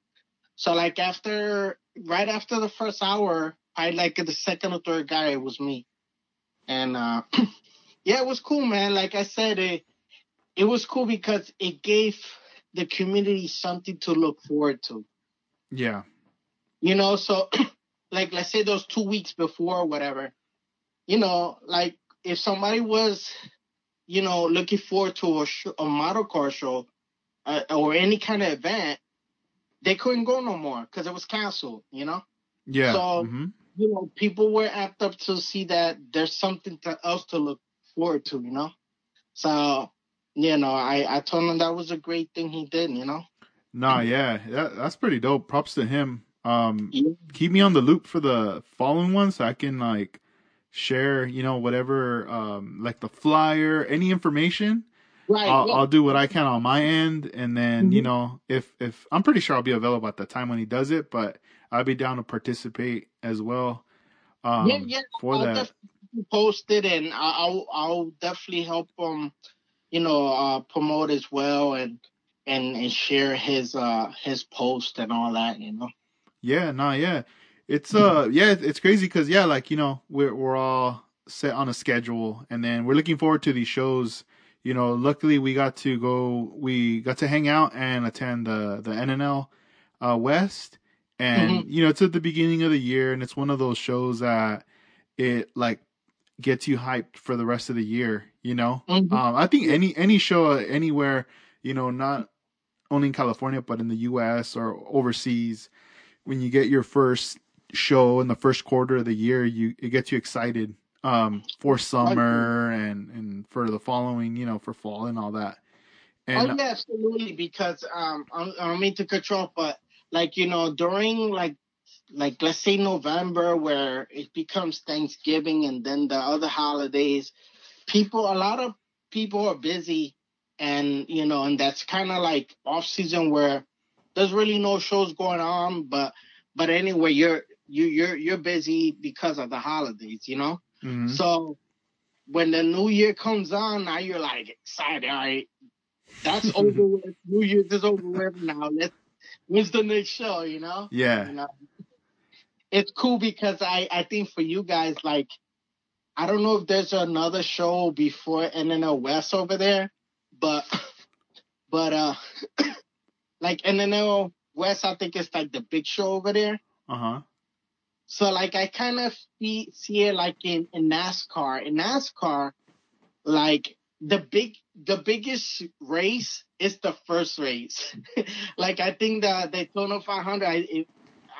So like after right after the first hour, I like the second or third guy it was me, and uh, yeah, it was cool, man. Like I said, it it was cool because it gave the community something to look forward to. Yeah. You know, so like let's say those two weeks before or whatever, you know, like if somebody was, you know, looking forward to a, sh- a model car show uh, or any kind of event, they couldn't go no more because it was canceled. You know, Yeah. So- mhm. you know, people were amped up to see that there's something to, else to look forward to. You know, so you know, I I told him that was a great thing he did. You know, Nah, yeah, that, that's pretty dope. Props to him. Um, Yeah. keep me on the loop for the following one so I can like share, you know, whatever, um, like the flyer, any information. Right? I'll, yeah. I'll do what I can on my end, and then you Mhm. know, if if I'm pretty sure I'll be available at the time when he does it, but I'll be down to participate as well. Um, yeah, yeah. for I'll that. post it, and I'll I'll definitely help him, you know, uh, promote as well, and and and share his uh his post and all that, you know. Yeah, nah, yeah. It's uh yeah, it's- crazy cuz yeah, like, you know, we're we're all set on a schedule and then we're looking forward to these shows. You know, luckily we got to go we got to hang out and attend the the NNL uh West and you know, it's at the beginning of the year and it's one of those shows that it like gets you hyped for the rest of the year, you know? Mhm. Um I think any any show anywhere, you know, not only in California but in the US or overseas when you get your first show in the first quarter of the year, you it gets you excited um for summer and and for the following, you know, for fall and all that. And oh yeah, absolutely. Because um, I, I don't mean to control, but like you know, during like like let's say November, where it becomes Thanksgiving and then the other holidays, people a lot of people are busy, and you know, and that's kind of like off season where there's really no shows going on. But but anyway, you're you you're you're busy because of the holidays, you know. Mhm. So when the new year comes on, now you're like excited. All right, that's over with. New Year's is over with now. Let's when's the next show? You know. yeah. You know. It's cool because I I think for you guys like I don't know if there's another show before NNL West over there, but but uh like NNL West I think it's like the big show over there. Uh-huh. So like I kind of see, see it like in, in NASCAR. In NASCAR, like the big the biggest race is the first race. like I think the Daytona 500. I, it,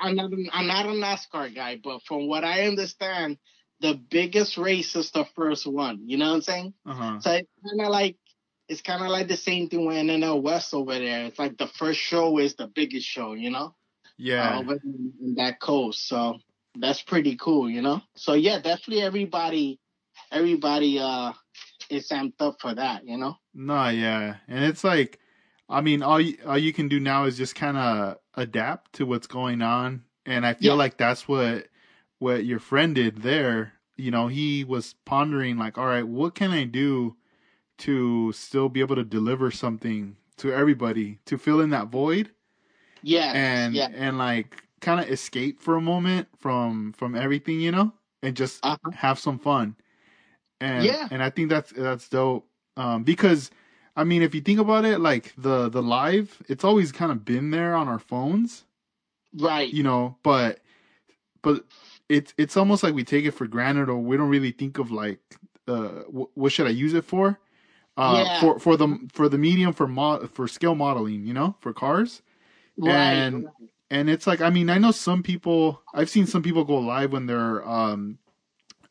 I'm not I'm not a NASCAR guy, but from what I understand, the biggest race is the first one. You know what I'm saying? Uh-huh. So it's kind of like it's kind of like the same thing with NNL West over there. It's like the first show is the biggest show. You know? Yeah. uh, over in, in that coast. So that's pretty cool, you know. So yeah, definitely everybody, everybody uh is amped up for that, you know. No, yeah. And it's like I mean, all you, all you can do now is just kind of adapt to what's going on, and I feel Yeah. like that's what what your friend did there. You know, he was pondering like, all right, what can I do to still be able to deliver something to everybody to fill in that void Yeah, and yeah, and like kind of escape for a moment from from everything, you know, and just Uh-huh. have some fun. And Yeah. and I think that's that's dope. Um, because I mean, if you think about it, like the the live, it's always kind of been there on our phones, right. you know, but but it's it's almost like we take it for granted, or we don't really think of like, uh, wh- what should I use it for? Uh, Yeah. for for the for the medium for mod for scale modeling, you know, for cars right. and- right. And it's like I mean I know some people I've seen some people go live when they're um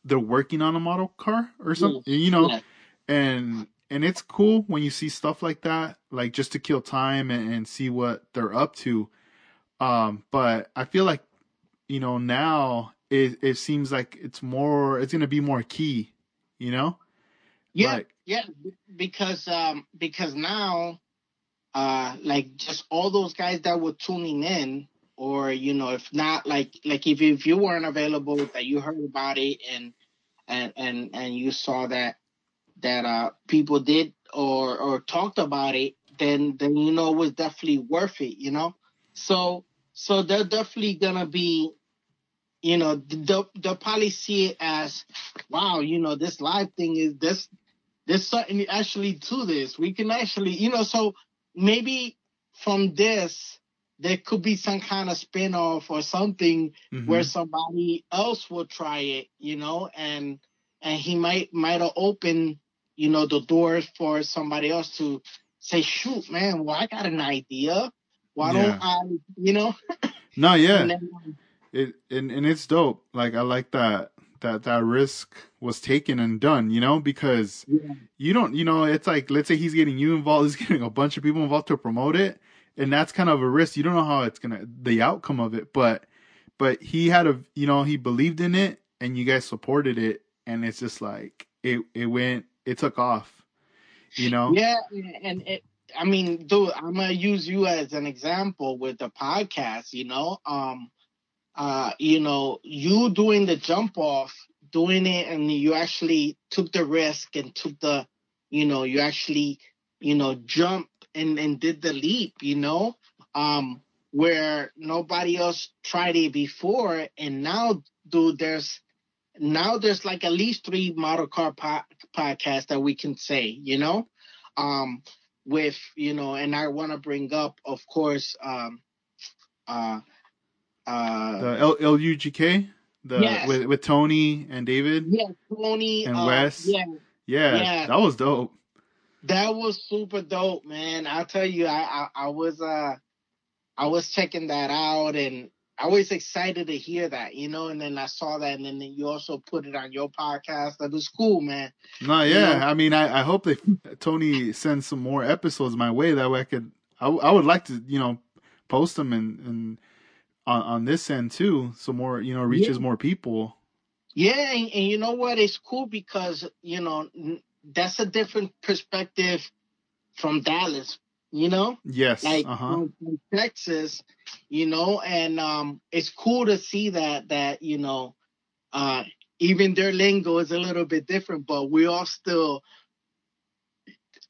they're working on a model car or something Yeah. you know Yeah. and and it's cool when you see stuff like that like just to kill time and, and see what they're up to um but I feel like you know now it it seems like it's more it's gonna be more key you know Yeah, Like- yeah, because um because now uh like just all those guys that were tuning in or you know if not like like if if you weren't available that you heard about it and and and and you saw that that uh people did or or talked about it then then you know it was definitely worth it you know so so they're definitely gonna be you know they'll, they'll probably see it as wow you know this live thing is this there's something actually to this. We can actually, you know, so maybe from this there could be some kind of spin-off or something Mhm. where somebody else will try it, you know, and and he might might have opened, you know, the doors for somebody else to say, shoot, man, well, I got an idea. Why Yeah. don't I, you know? no yeah And then, um, it and, and it's dope like I like that that that risk was taken and done you know because yeah, you don't you know it's like let's say he's getting you involved he's getting a bunch of people involved to promote it and that's kind of a risk. You don't know how it's gonna the outcome of it but but he had a you know he believed in it and you guys supported it and it's just like it it went it took off you know? Yeah, and it, I mean, dude, I'm gonna use you as an example with the podcast. You know, um, uh, you know, you doing the jump off, doing it, and you actually took the risk and took the, you know, you actually, you know, jumped and and did the leap. You know, um, where nobody else tried it before, and now, dude, there's now there's like at least three model car po- podcasts that we can say, you know, um, with you know, and I want to bring up, of course, um, uh, uh, the L- LUGK the Yes. with with Tony and David yeah, Tony And uh, Wes. yeah, yeah, Yeah. that was dope that was super dope, man. I'll tell you, I, I, I was, uh, I was checking that out, and I was excited to hear that, you know. And then I saw that, and then you also put it on your podcast. That was cool, man. No, You yeah. know? I mean, I, I hope they Tony sends some more episodes my way. That way, I could. I I would like to, you know, post them and and on on this end too, so more, you know, reaches Yeah. more people. Yeah, and, and you know what? It's cool because you know n- that's a different perspective from Dallas. You know, Yes. like uh huh. from, Texas. You know, and um, it's cool to see that that you know, uh, even their lingo is a little bit different, but we all still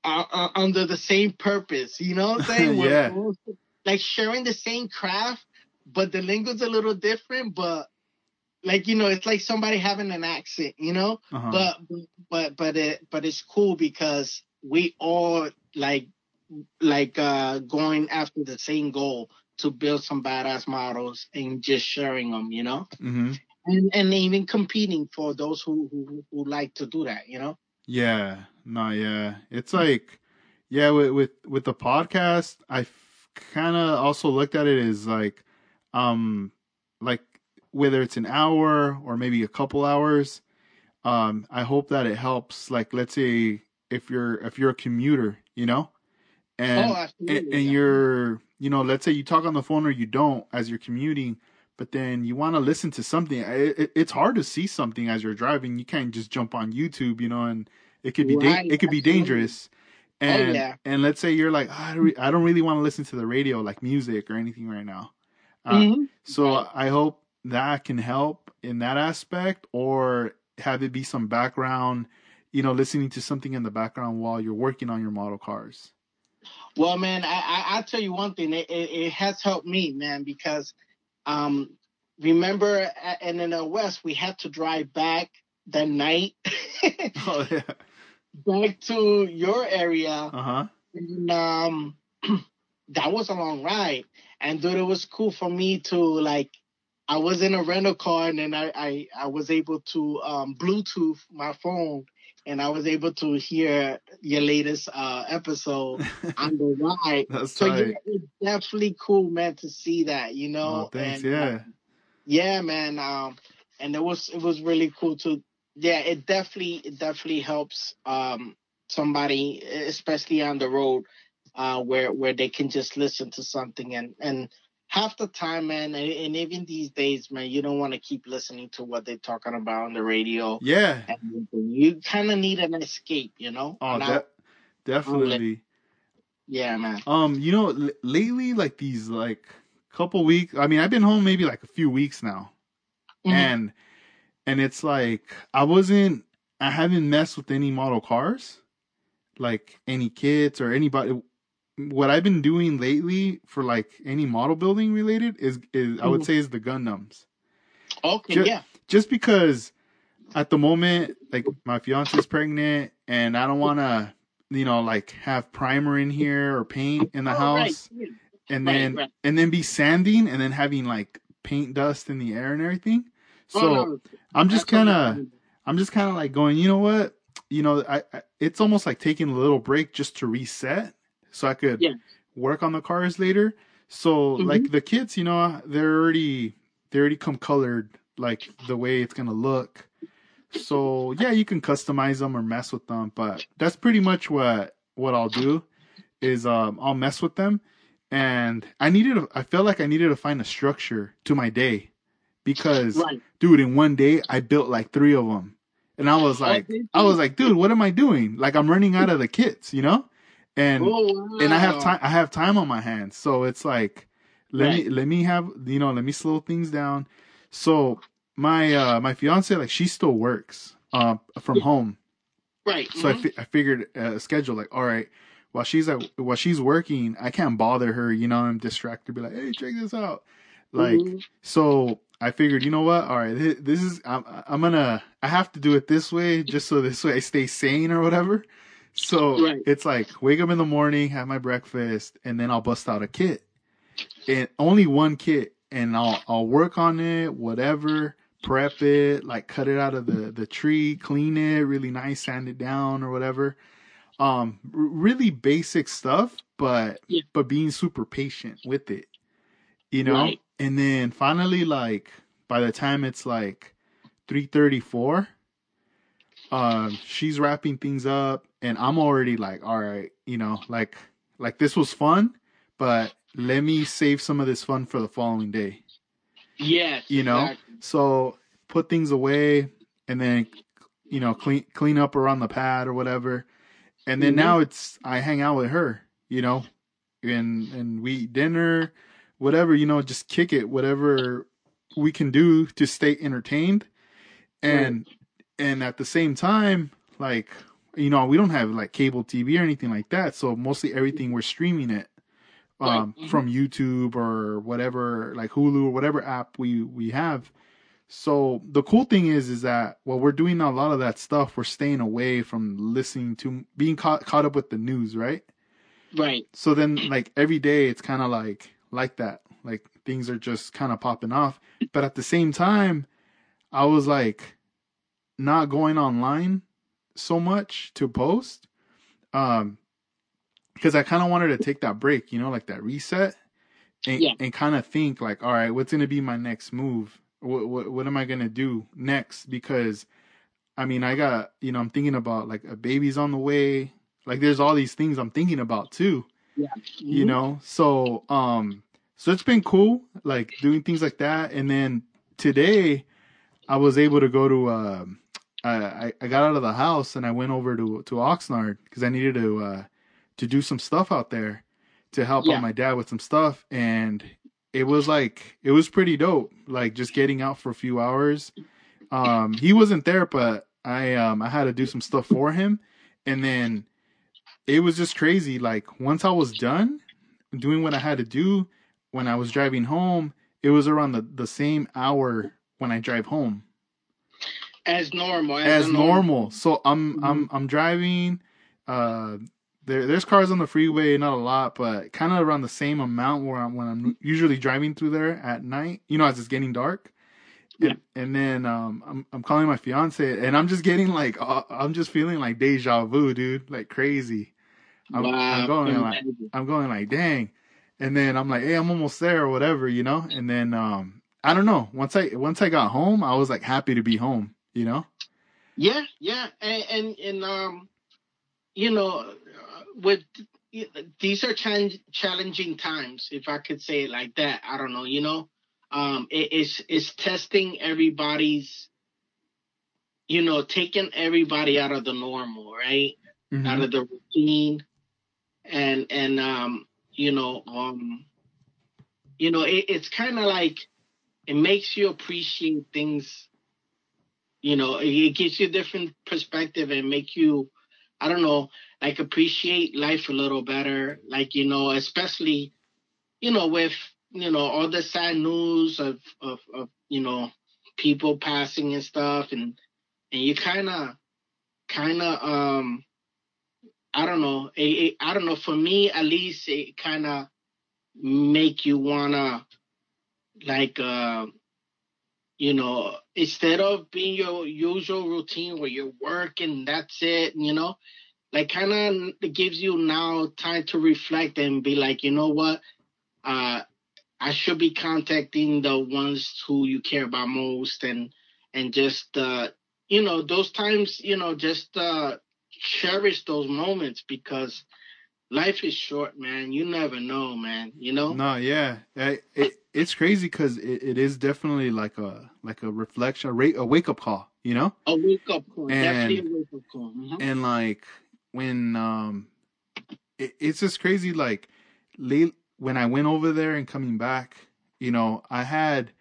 are, are under the same purpose. You know what I'm saying? We're Yeah. all like sharing the same craft, but the lingo's a little different. But like you know, it's like somebody having an accent. You know Uh-huh. but but but it but it's cool because we all like like uh going after the same goal to build some badass models and just sharing them you know hmm and and even competing for those who who, who like to do that you know Yeah. No. Yeah. It's like, yeah. With with with the podcast, I kind of also looked at it as like, um, like whether it's an hour or maybe a couple hours. Um, I hope that it helps. Like, let's say if you're if you're a commuter, you know, and oh and, and you're you know let's say you talk on the phone or you don't as you're commuting but then you want to listen to something it, it, it's hard to see something as you're driving you can't just jump on youtube you know and it could be da- it could be dangerous Oh, and yeah. and let's say you're like "Ah, I don't, re- I don't really want to listen to the radio like music or anything right now uh, Mhm. so i hope that can help in that aspect or have it be some background you know listening to something in the background while you're working on your model cars Well, man, I, I I'll tell you one thing. It, it, it has helped me, man, because um, remember, a- and in the West, we had to drive back the night oh yeah back to your area, uh-huh and um, that was a long ride. And dude, it was cool for me to like. I was in a rental car, and then I I, I was able to um, Bluetooth my phone and I was able to hear your latest uh, episode on the ride. That's so tight. yeah, it's definitely cool, man, to see that. You know, Oh, thanks. and, uh, yeah. yeah, man. Um, and it was it was really cool to. Yeah, it definitely it definitely helps um somebody, especially on the road, uh, where where they can just listen to something and and half the time, man, and, and even these days, man, you don't want to keep listening to what they're talking about on the radio. Yeah. And you kind of need an escape, you know. Oh, de- definitely. yeah, man. Um, you know, l- lately, like these, like couple weeks. I mean, I've been home maybe like a few weeks now, Mhm. and and it's like I wasn't, I haven't messed with any model cars, like any kits or anybody. What I've been doing lately for like any model building related is is I would Mhm. say is the Gundams. okay, ju- yeah, just because at the moment like my fiance is pregnant and I don't want to you know like have primer in here or paint in the Oh, house yeah. and right, then right. and then be sanding and then having like paint dust in the air and everything so Oh, no, I'm just kind of I'm just kind of like going you know what you know I, I it's almost like taking a little break just to reset so I could Yeah. work on the cars later. So Mhm. like the kids you know they're already they already come colored like the way it's gonna look. So yeah you can customize them or mess with them but that's pretty much what what i'll do is um i'll mess with them. And i needed to, i felt like i needed to find a structure to my day because Right. dude in one day i built like three of them and i was like i was like dude what am i doing? Like i'm running out of the kits you know and Oh, and I have time. I have time on my hands, so it's like let me let me have you know let me slow things down. So my uh my fiance like she still works uh from home, Right. so I mhm. fi- I figured uh, a schedule like all right while she's at while she's working I can't bother her you know I'm distracted be like hey check this out like Mhm. so I figured you know what all right this is I'm I'm gonna I have to do it this way just so this way I stay sane or whatever. So Right. it's like wake up in the morning, have my breakfast, and then I'll bust out a kit. And only one kit, and I'll I'll work on it, whatever, prep it, like cut it out of the the tree, clean it really nice, sand it down or whatever. Um, really basic stuff, but Yeah. but being super patient with it, you know. Right. And then finally, like by the time it's like three thirty four, um, she's wrapping things up, and I'm already like, all right, you know, like like this was fun, but let me save some of this fun for the following day. Yes. You know? exactly. So put things away, and then you know clean clean up around the pad or whatever, and then Mhm. now it's I hang out with her, you know, and and we eat dinner, whatever, you know, just kick it, whatever we can do to stay entertained, and and at the same time, like you know, we don't have like cable TV or anything like that, so mostly everything we're streaming it um, Right. Mhm. from YouTube or whatever, like Hulu or whatever app we we have. So the cool thing is, is that while we're doing a lot of that stuff, we're staying away from listening to being caught caught up with the news, right? Right. So then, like every day, it's kind of like like that. Like things are just kind of popping off. But at the same time, I was like not going online so much to post, um, because I kind of wanted to take that break, you know, like that reset, and Yeah. and kind of think like, all right, what's gonna be my next move? What what what am I gonna do next? Because I mean, I got you know, I'm thinking about like a baby's on the way. Like there's all these things I'm thinking about too yeah. you Mhm. know so um so it's been cool like doing things like that and then today i was able to go to um I, I got out of the house and I went over to to Oxnard because I needed to uh, to do some stuff out there to help Yeah. out my dad with some stuff, and it was like it was pretty dope. Like just getting out for a few hours. Um, he wasn't there, but I um I had to do some stuff for him, and then it was just crazy. Like once I was done doing what I had to do, when I was driving home, it was around the the same hour when I drive home As normal. as a normal. So I'm Mhm. I'm I'm driving. Uh, there there's cars on the freeway, not a lot, but kind of around the same amount where I'm when I'm usually driving through there at night. You know, as it's getting dark, and, and then um, I'm I'm calling my fiance, and I'm just getting like uh, I'm just feeling like deja vu, dude, like crazy. I'm, Wow. I'm going like. I'm going like dang, and then I'm like, hey, I'm almost there or whatever, you know. And then um, I don't know. Once I once I got home, I was like happy to be home, you know. Yeah, yeah, and and, and um, you know, with these are chan- challenging times, if I could say it like that. I don't know, you know, um, it, it's it's testing everybody's, you know, taking everybody out of the normal, right? Mhm. Out of the routine, and and um, you know, um, you know, it, it's kind of like it makes you appreciate things you know it, gives you a different perspective and make you i don't know like appreciate life a little better. Like you know especially you know with you know all the sad news of of, of you know people passing and stuff. And and you kind of kind of um i don't know it, it, i don't know for me at least it kind of make you wanna like uh you know, instead of being your usual routine where you work and that's it, you know, like kind of gives you now time to reflect and be like, you know what, uh, I should be contacting the ones who you care about most and and just uh, you know those times, you know, just uh, cherish those moments because life is short, man. You never know, man. You know. No, yeah, it, it it's crazy because it, it is definitely like a like a reflection, a, ra- a wake up call, you know. A wake up call, And- definitely a wake up call. Mhm. and like when um it, it's just crazy like late when i went over there and coming back you know i had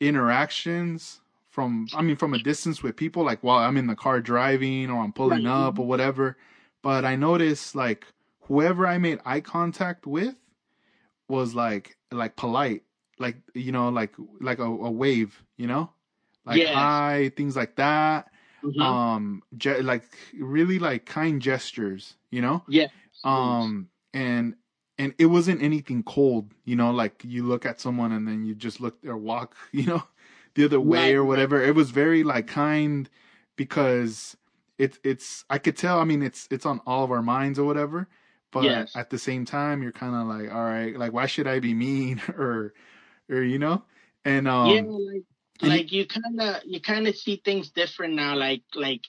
interactions from i mean from a distance with people like while i'm in the car driving or i'm pulling Right. up or whatever but i noticed like whoever i made eye contact with was like like polite like you know like like a, a wave you know like Yes. hi things like that Mhm. um ge- like really like kind gestures you know yeah. um and and it wasn't anything cold you know like you look at someone and then you just look or walk you know the other way Right, or whatever it was very like kind because it's it's i could tell i mean it's it's on all of our minds or whatever but Yes. at the same time you're kind of like all right like why should i be mean or or you know and um yeah, like and- like you kind of you kind of see things different now. Like like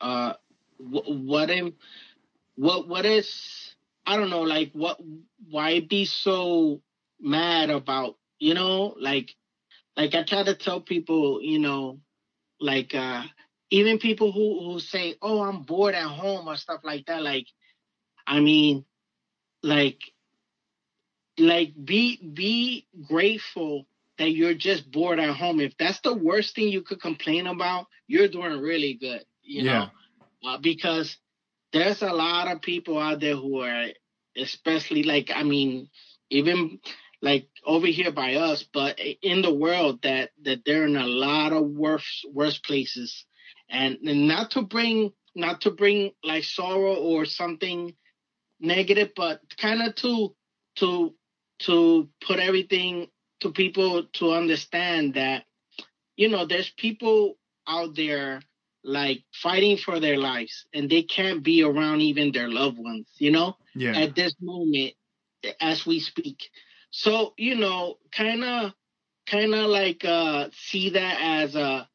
uh, wh- what am what what is I don't know. Like what why be so mad about you know like like I try to tell people you know like uh even people who who say oh I'm bored at home or stuff like that. Like I mean like like be be grateful that you're just bored at home. If that's the worst thing you could complain about, you're doing really good. You Yeah. know, uh, because there's a lot of people out there who are, especially like I mean, even like over here by us, but in the world that that they're in a lot of worse worse places, and, and not to bring not to bring like sorrow or something negative, but kind of to to to put everything to people to understand that you know there's people out there like fighting for their lives and they can't be around even their loved ones you know? Yeah. At this moment as we speak. So you know kind of kind of like uh see that as a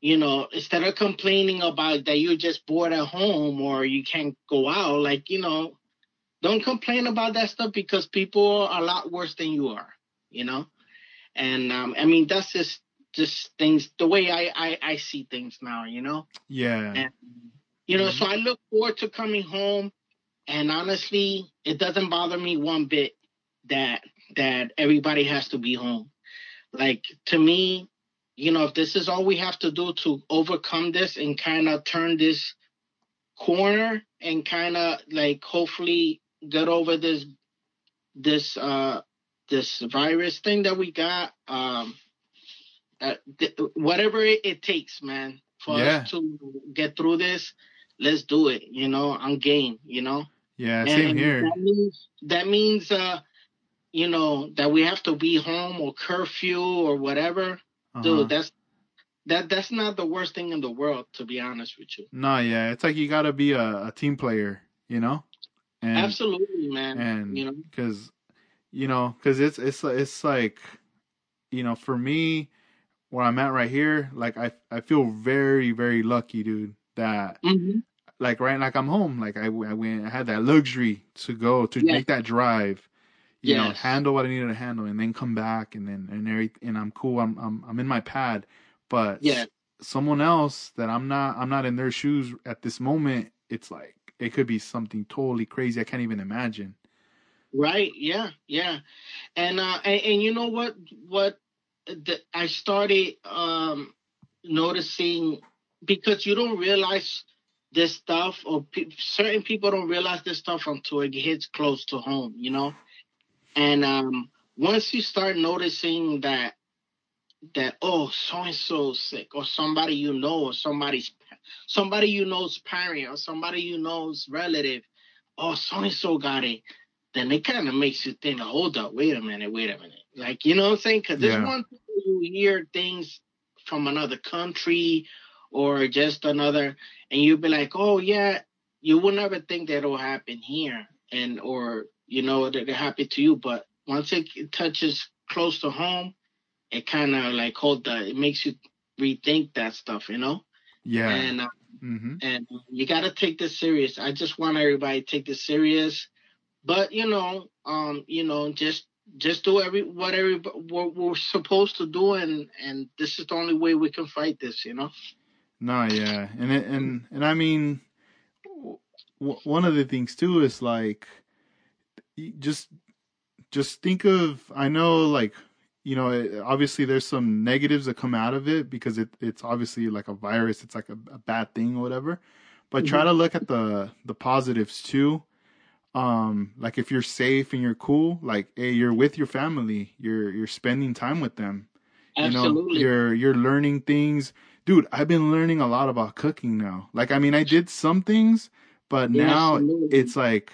you know instead of complaining about that you're just bored at home or you can't go out like you know don't complain about that stuff because people are a lot worse than you are you know? And um i mean that's just just things the way i i, I see things now you know? Yeah. And you know so i look forward to coming home and honestly it doesn't bother me one bit that that everybody has to be home. Like to me you know if this is all we have to do to overcome this and kind of turn this corner and kind of like hopefully get over this this uh this virus thing that we got um uh, th- whatever it, it takes man for Yeah. us to get through this let's do it you know i'm game you know yeah same and here that means that means uh you know that we have to be home or curfew or whatever Uh-huh. dude that's that that's not the worst thing in the world, to be honest with you. No, yeah, it's like you got to be a, a, team player, you know. And, Absolutely, man. And you know, because you know, because it's it's it's like, you know, for me, where I'm at right here, like I I feel very very lucky, dude. That mm-hmm. like right, like I'm home. Like I, I went, I had that luxury to go to make that drive you yes. know, handle what I needed to handle, and then come back, and then and everything, and I'm cool. I'm I'm I'm in my pad, but yeah, someone else that I'm not I'm not in their shoes at this moment. It's like it could be something totally crazy. I can't even imagine. Right. Yeah. Yeah. And uh, and, and you know what what the, I started um noticing because you don't realize this stuff or pe- certain people don't realize this stuff until it hits close to home you know and um, once you start noticing that that oh so and so sick or somebody you know or somebody's somebody you know's parent or somebody you know's relative, oh so and so got it, then it kind of makes you think, hold up, wait a minute, wait a minute. Like you know what I'm saying? Because yeah. there's one you hear things from another country or just another, and you'll be like, oh yeah, you would never think that'll happen here, and or you know that it happened to you. But once it touches close to home, it kind of like hold the it makes you rethink that stuff, you know. Yeah. And uh, mm-hmm. and you got to take this serious. I just want everybody to take this serious. But you know, um, you know, just just do every what every what we're supposed to do, and and this is the only way we can fight this, you know. No, yeah, and it, and and I mean, w- one of the things too is like just just think of I know like you know obviously there's some negatives that come out of it because it it's obviously like a virus. It's like a, a bad thing or whatever. But mm-hmm. try to look at the the positives too. Um like if you're safe and you're cool like hey you're with your family. You're you're spending time with them. Absolutely. you know you're you're learning things. Dude i've been learning a lot about cooking now. Like i mean i did some things but yeah, now absolutely. it's like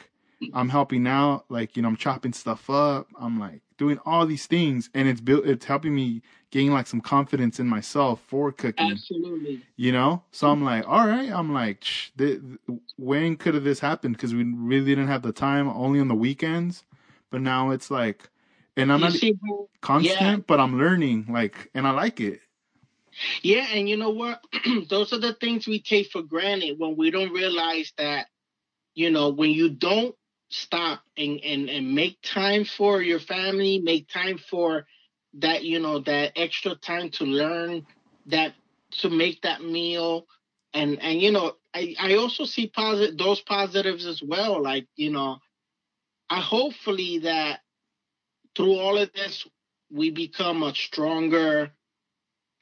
I'm helping out, like you know, I'm chopping stuff up. I'm like doing all these things, and it's built. It's helping me gain like some confidence in myself for cooking. Absolutely. You know, so I'm like, all right. I'm like, Shh, th- when could have this happened? Because we really didn't have the time, only on the weekends. But now it's like, and I'm you not see, constant, yeah. but I'm learning, like, and I like it. Yeah, and you know what? Those are the things we take for granted when we don't realize that, you know, when you don't stop and, and, and make time for your family, make time for that, you know, that extra time to learn that to make that meal. And and you know, I, I also see positive those positives as well. Like, you know, I hopefully that through all of this we become a stronger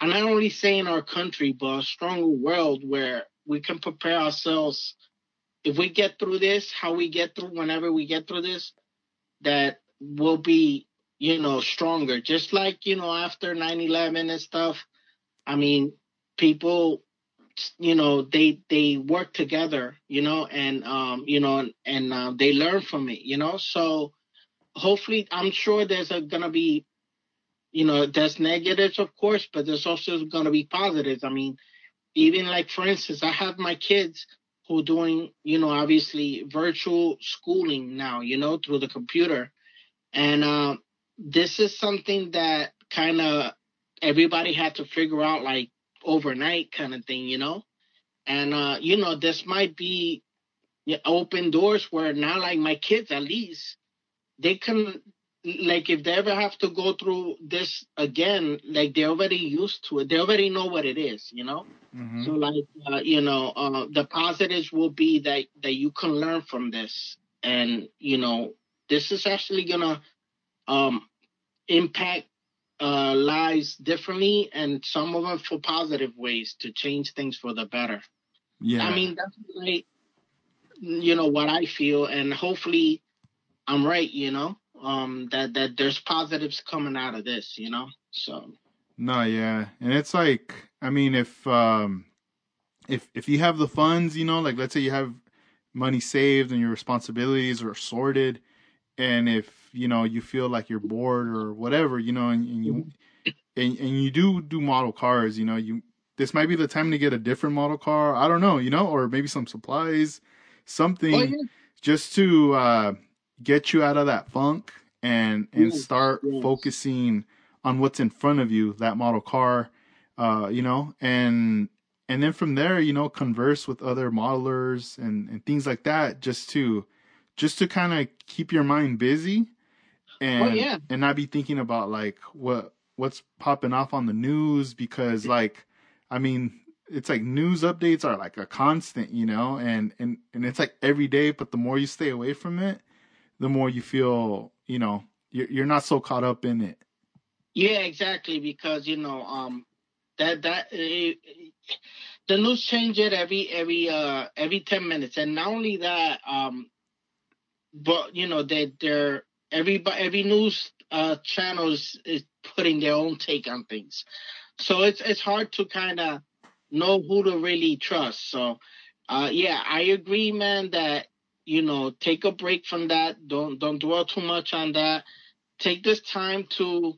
and not only say in our country, but a stronger world where we can prepare ourselves if we get through this, how we get through whenever we get through this, that we'll be, you know, stronger. Just like, you know, after 9-11 and stuff, I mean, people, you know, they they work together, you know, and um, you know, and, and uh, they learn from it, you know. So hopefully, I'm sure there's a, gonna be, you know, there's negatives, of course, but there's also gonna be positives. I mean, even like for instance, I have my kids who doing, you know, obviously virtual schooling now, you know, through the computer. And uh, this is something that kind of everybody had to figure out like overnight kind of thing, you know? And, uh, you know, this might be open doors where now, like my kids at least, they can like if they ever have to go through this again, like they're already used to it. They already know what it is, you know. Mm-hmm. So like uh, you know, uh, the positives will be that that you can learn from this, and you know, this is actually gonna um, impact uh, lives differently, and some of them for positive ways to change things for the better. Yeah, I mean that's like you know what I feel, and hopefully I'm right. You know um that that there's positives coming out of this you know so no yeah and it's like i mean if um if if you have the funds you know like let's say you have money saved and your responsibilities are sorted and if you know you feel like you're bored or whatever you know and, and you and, and you do do model cars you know you this might be the time to get a different model car. I don't know, you know, or maybe some supplies, something Oh, yeah. just to uh, get you out of that funk and and Yes, start yes. focusing on what's in front of you, that model car, uh, you know, and and then from there, you know, converse with other modelers and and things like that, just to just to kind of keep your mind busy and Oh, yeah. and not be thinking about like what what's popping off on the news because like I mean it's like news updates are like a constant, you know, and and and it's like every day. But the more you stay away from it, the more you feel, you know, you're you're not so caught up in it. Yeah, exactly. Because you know, um, that that uh, the news change it every every uh every ten minutes, and not only that, um, but you know they they're every every news uh channel is, is putting their own take on things, so it's it's hard to kind of know who to really trust. So, uh, yeah, I agree, man. That you know, take a break from that. Don't don't dwell too much on that. Take this time to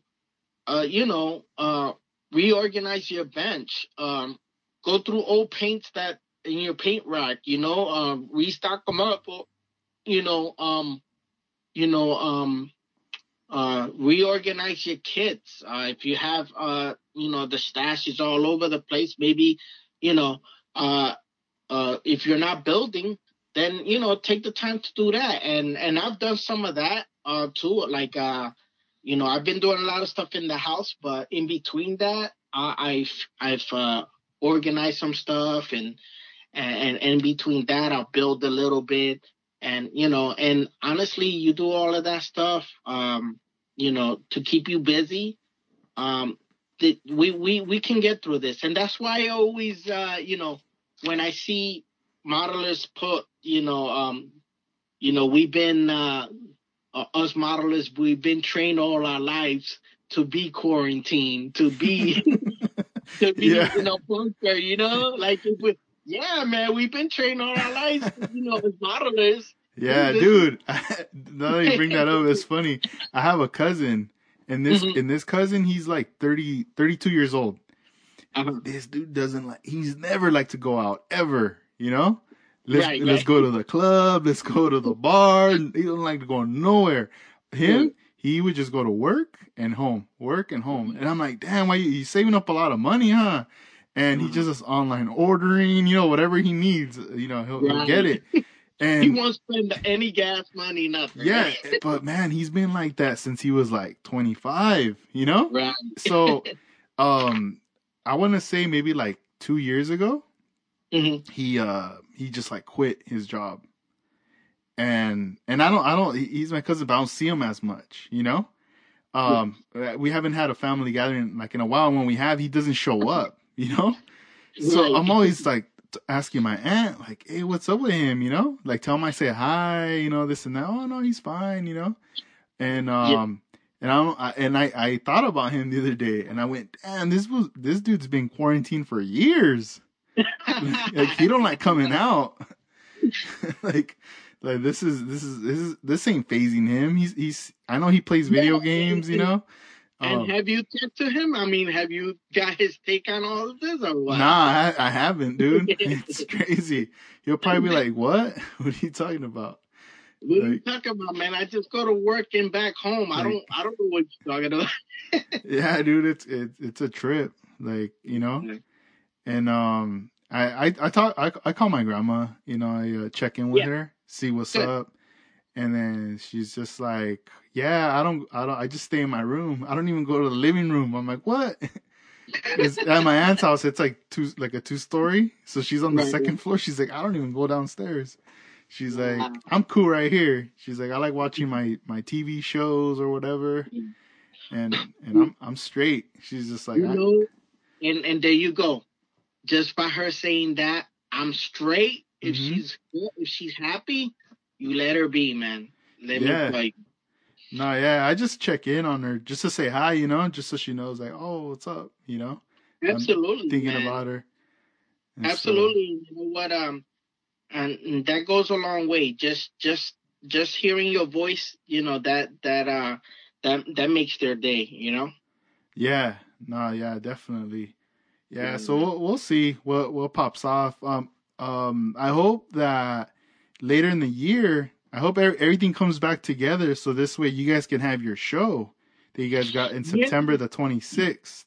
uh, you know, uh, reorganize your bench. Um, go through old paints that in your paint rack. You know, uh, restock them up. Or, you know, um, you know, um, uh, reorganize your kits. Uh, if you have, uh, you know, the stash is all over the place. Maybe, you know, uh, uh, if you're not building, then you know, take the time to do that. And and I've done some of that uh, too. Like uh, you know, I've been doing a lot of stuff in the house, but in between that, uh, I've I've uh, organized some stuff, and, and and in between that, I'll build a little bit, and you know, and honestly, you do all of that stuff, um, you know, to keep you busy. Um, that we we we can get through this, and that's why I always, uh, you know, when I see modelers put, you know, um, you know, we've been. Uh, uh, us modelers, we've been trained all our lives to be quarantined, to be to be Yeah. in a bunker, you know? Like if we, yeah, man, we've been trained all our lives, you know, as modelers. Yeah, This- dude. now that you bring that up, it's funny. I have a cousin, and this Mhm. and this cousin, he's like 30, 32 years old. Uh-huh. This dude doesn't like. He's never like to go out ever. You know. Let's Right, let's right. go to the club. Let's go to the bar. He don't like to go nowhere. Him, Right. he would just go to work and home, work and home. And I'm like, damn, why you, he's saving up a lot of money, huh? And he Mhm. just is online ordering, you know, whatever he needs, you know, he'll, he'll get it. And he won't spend any gas money, nothing. yeah, but man, he's been like that since he was like 25, you know? Right. So, um, I want to say maybe like two years ago, hmm he, uh, he just like quit his job. And, and I don't, I don't, he's my cousin, but I don't see him as much, you know? Um, we haven't had a family gathering like in a while. When we have, he doesn't show up, you know? So Right. I'm always like asking my aunt, like, "Hey, what's up with him?" You know, like tell him I say hi, you know, this and that. Oh no, he's fine, you know. And um, and I, don't, I and I I thought about him the other day, and I went, "Damn, this was this dude's been quarantined for years. Like he don't like coming out. like." Like this is this is this is this ain't phasing him. He's he's I know he plays video Yeah, games, you know. And Um, have you talked to him? I mean, have you got his take on all of this or what? Nah, I, I haven't, dude. It's crazy. He'll probably be like, "What? What are you talking about?" What are you talking about, man? I just go to work and back home. I don't I don't know what you're talking about. Yeah, dude, it's it's it's a trip, like you know. Yeah. And um, I I I talk I I call my grandma. You know, I uh, check in with Yeah. her, see what's Good. up, and then she's just like, "Yeah, I don't I don't I just stay in my room. I don't even go to the living room." I'm like, "What?" it's at my aunt's house. It's like two like a two story. So she's on the Right, second floor. She's like, I don't even go downstairs. She's like, I'm cool right here. She's like, I like watching my my TV shows or whatever, Mm. and and I'm I'm straight. She's just like, you know, and and there you go. Just by her saying that, I'm straight. If Mhm. she's if she's happy, you let her be, man. Let Yeah. me like no, yeah. I just check in on her just to say hi, you know, just so she knows, like, oh, what's up, you know, absolutely thinking man. about her. And so- Absolutely. You know what? Um, and, and that goes a long way. Just, just, just hearing your voice, you know that that uh that that makes their day. You know. Yeah, no, yeah, definitely. Yeah, so we'll, we'll see what what pops off. Um, um, I hope that later in the year, I hope everything comes back together, so this way you guys can have your show that you guys got in September yeah. the twenty sixth.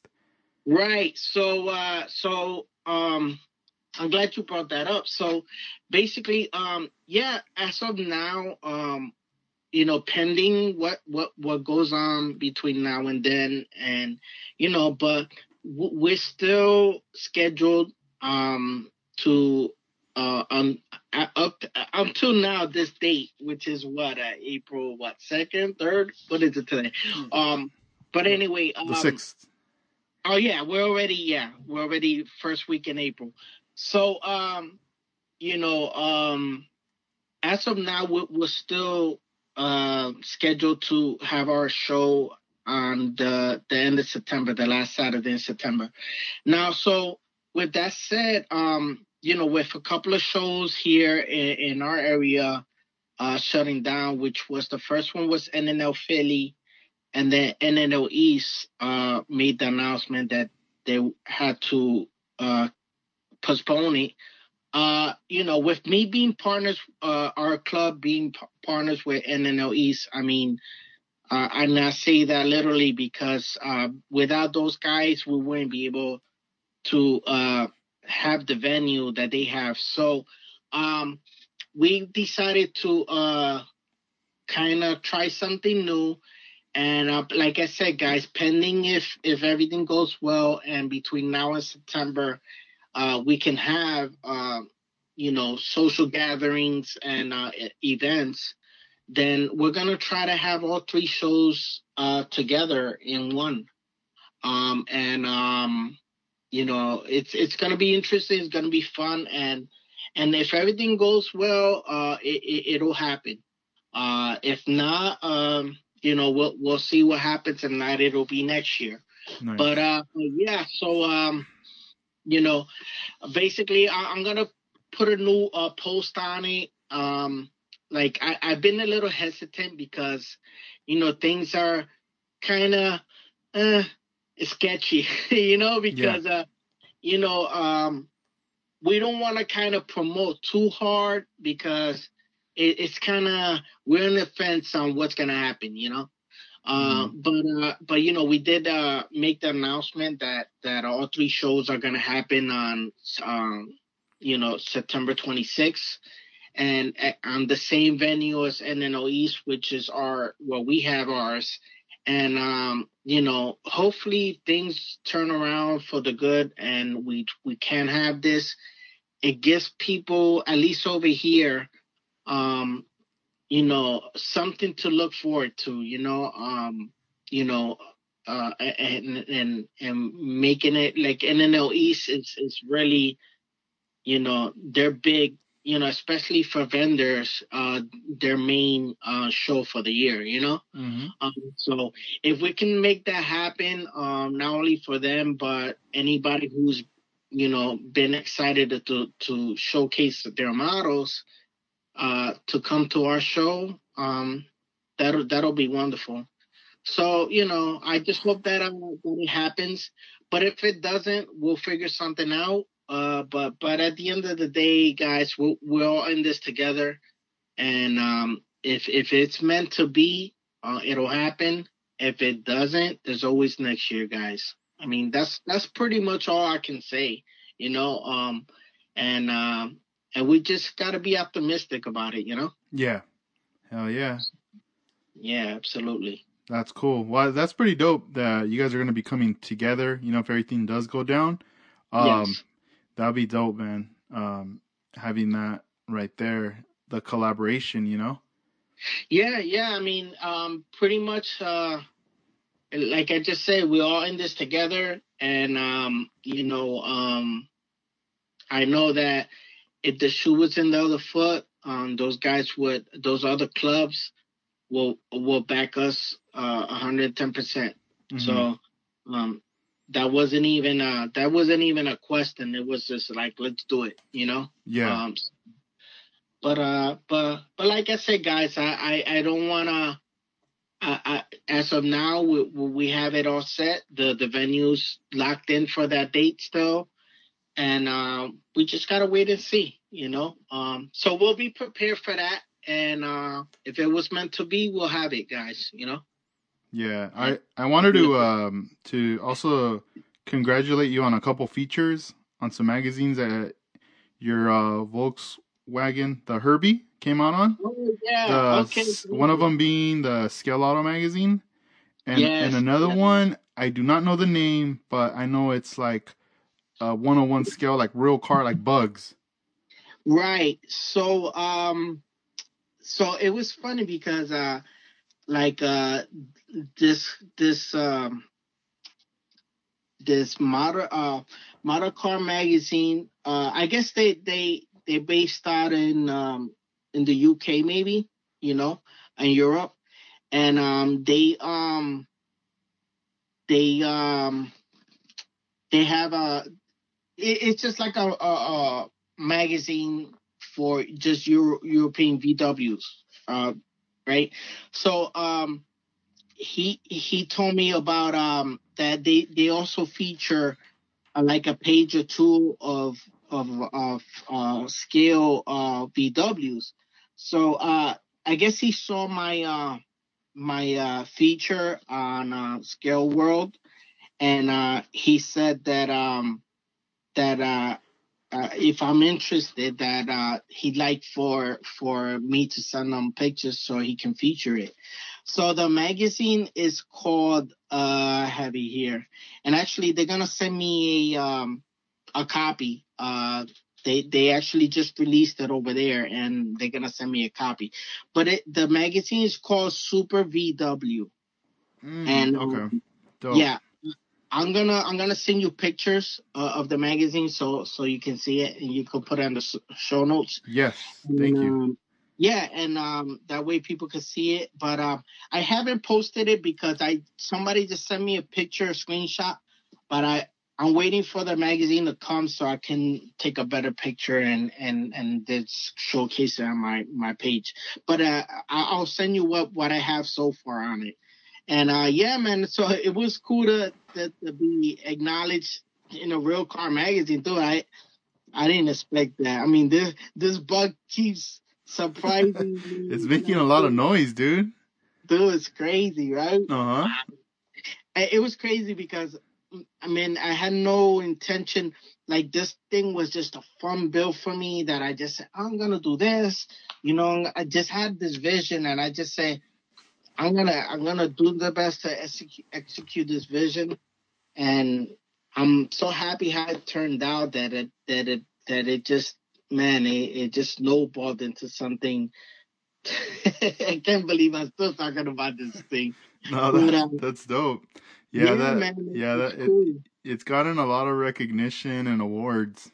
Right. So, uh, so um, I'm glad you brought that up. So, basically, um, yeah, as of now, um, you know, pending what what what goes on between now and then, and you know, but we're still scheduled um to uh um up until now this date, which is what uh, April what second, third, what is it today? Hmm. Um, but anyway, um, the sixth. Oh yeah, we're already yeah, we're already first week in April. So um, you know, um, as of now, we're, we're still uh, scheduled to have our show on the the end of September, the last Saturday in September. Now, so with that said, um, you know, with a couple of shows here in, in our area uh, shutting down, which was the first one was NNL Philly, and then NNL East uh, made the announcement that they had to uh, postpone it. Uh, you know, with me being partners, uh, our club being p- partners with NNL East, I mean, uh, and I say that literally because uh, without those guys, we wouldn't be able to uh, have the venue that they have. So um, we decided to uh, kind of try something new and uh, like I said, guys, pending if if everything goes well, and between now and September, uh, we can have you know social gatherings and events, then we're gonna try to have all three shows uh, together in one. Um, and um, you know, it's it's gonna be interesting. It's gonna be fun, and and if everything goes well, uh, it, it it'll happen. Uh, if not, um you know, we'll we'll see what happens tonight. It'll be next year. Nice. But uh, yeah, so um, you know, basically, I, am gonna put a new uh, post on it. Um, like I, I've been a little hesitant because, you know, things are kind of uh, sketchy, you know, because yeah. uh, you know, um, we don't want to kind of promote too hard because it, it's kind of we're on the fence on what's gonna happen, you know. Uh, mm-hmm. but uh, but you know we did uh, make the announcement that that all three shows are gonna happen on um, you know September 26th and on the same venue as NNL East, which is our well we have ours, and um, you know hopefully things turn around for the good and we we can have this. It gives people at least over here um, you know, something to look forward to, you know, um, you know, uh, and, and, and making it like NNL East is, is really, you know, they're big, you know, especially for vendors, uh, their main, uh, show for the year, you know? Mm-hmm. Um, so if we can make that happen, um, not only for them, but anybody who's, you know, been excited to, to showcase their models, uh, to come to our show, um, that'll that'll be wonderful. So you know, I just hope that, uh, that it happens. But if it doesn't, we'll figure something out. Uh, but but at the end of the day, guys, we're, we're all in this together, and um, if if it's meant to be, uh, it'll happen. If it doesn't, there's always next year, guys. I mean, that's that's pretty much all I can say, you know. Um, and um, and we just got to be optimistic about it, you know? Yeah. Hell yeah. Yeah, absolutely. That's cool. Well, that's pretty dope that you guys are going to be coming together, you know, if everything does go down. Um, yes. That'd be dope, man. Um, having that right there, the collaboration, you know? Yeah, yeah. I mean, um, pretty much, uh, like I just said, we're all in this together. And, um, you know, um, I know that if the shoe was in the other foot, um, those guys would, those other clubs will will back us uh 110 percent. Mm-hmm. So, um, that wasn't even uh that wasn't even a question. It was just like let's do it, you know. Yeah. Um, but uh, but but like I said, guys, I I, I don't wanna I, as of now, we, we have it all set. The the venue's locked in for that date still, and uh, we just gotta wait and see. You know, um, so we'll be prepared for that. And uh, if it was meant to be, we'll have it, guys. You know. Yeah, I I wanted to um to also congratulate you on a couple features on some magazines that your uh, Volkswagen, the Herbie, came out on. Oh yeah, The, okay. One of them being the Scale Auto magazine, and Yes, and another yes. one I do not know the name, but I know it's like a 101 scale, like real car, like bugs. Right. So um so it was funny because uh like uh this this um this model uh model car magazine uh I guess they they they based out in um in the UK maybe, you know, and Europe. And um they um they um they have a it, it's just like a, a, a magazine for just Euro, European VWs, uh, right? So um, he he told me about um, that they they also feature uh, like a page or two of of of uh, scale uh, VWs. So uh, I guess he saw my uh, my uh, feature on uh, Scale World, and uh, he said that um, that uh, uh, if I'm interested, that uh, he'd like for for me to send him pictures so he can feature it. So the magazine is called uh, Heavy here, and actually they're gonna send me a um, a copy. Uh, they they actually just released it over there, and they're gonna send me a copy. But it, the magazine is called Super VW. Mm, And, okay, Dope. Yeah, I'm gonna I'm gonna send you pictures uh, of the magazine so so you can see it and you can put it on the s- show notes. Yes, thank And, you. um, yeah, and um, that way people can see it. But um, I haven't posted it because I somebody just sent me a picture, a screenshot. But I I'm waiting for the magazine to come so I can take a better picture and and and just showcase it on my my page. But uh, I- I'll send you what what I have so far on it. And uh, yeah, man. So it was cool to, to to be acknowledged in a real car magazine too. I I didn't expect that. I mean, this this bug keeps surprising me. It's making a lot of noise, dude. Dude, it's crazy, right? Uh huh. It was crazy because I mean I had no intention. Like this thing was just a fun build for me that I just said I'm gonna do this. You know, I just had this vision and I just say I'm gonna I'm gonna do the best to execute execute this vision. And I'm so happy how it turned out that it that it that it just man it, it just snowballed into something. I can't believe I'm still talking about this thing. No, But, um, that's dope. Yeah, that man, yeah, that it, cool. it's gotten a lot of recognition and awards,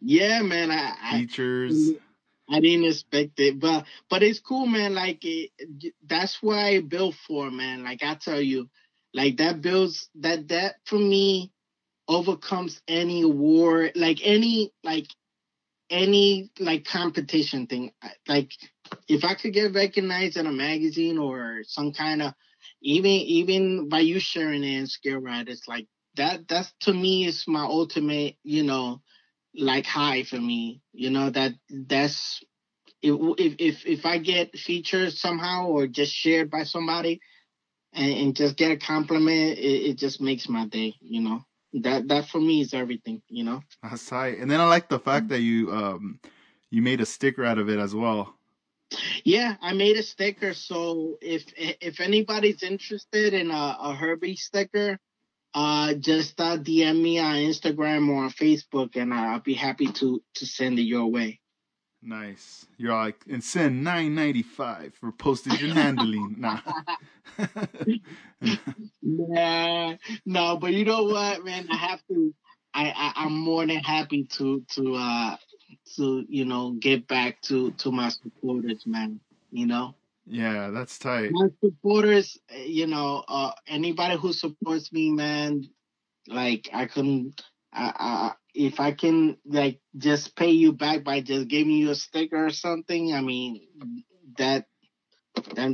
Yeah, man. I, I features. I didn't expect it, but but it's cool, man. Like eh, it, that's what I built for, man. Like I tell you, like that builds that that for me overcomes any award, like any like any like competition thing. Like if I could get recognized in a magazine or some kind of even even by you sharing it in Scale Ride, it's like that. That's to me is my ultimate, you know, like high for me. You know that that's if if if, I get featured somehow or just shared by somebody and, and just get a compliment, it, it just makes my day. You know that that for me is everything. You know. That's tight. And then I like the fact that you um you made a sticker out of it as well. Yeah, I made a sticker. So if if anybody's interested in a, a Herbie sticker, uh, just uh, DM me on Instagram or on Facebook, and I'll be happy to to send it your way. Nice. You're like and send nine ninety five for postage and handling. Nah. Yeah, no, but you know what, man? I have to. I, I I'm more than happy to to uh to you know get back to to my supporters, man. You know. Yeah, that's tight. my supporters, you know, uh, anybody who supports me, man, like I can, I, I, if I can, like, just pay you back by just giving you a sticker or something. I mean, that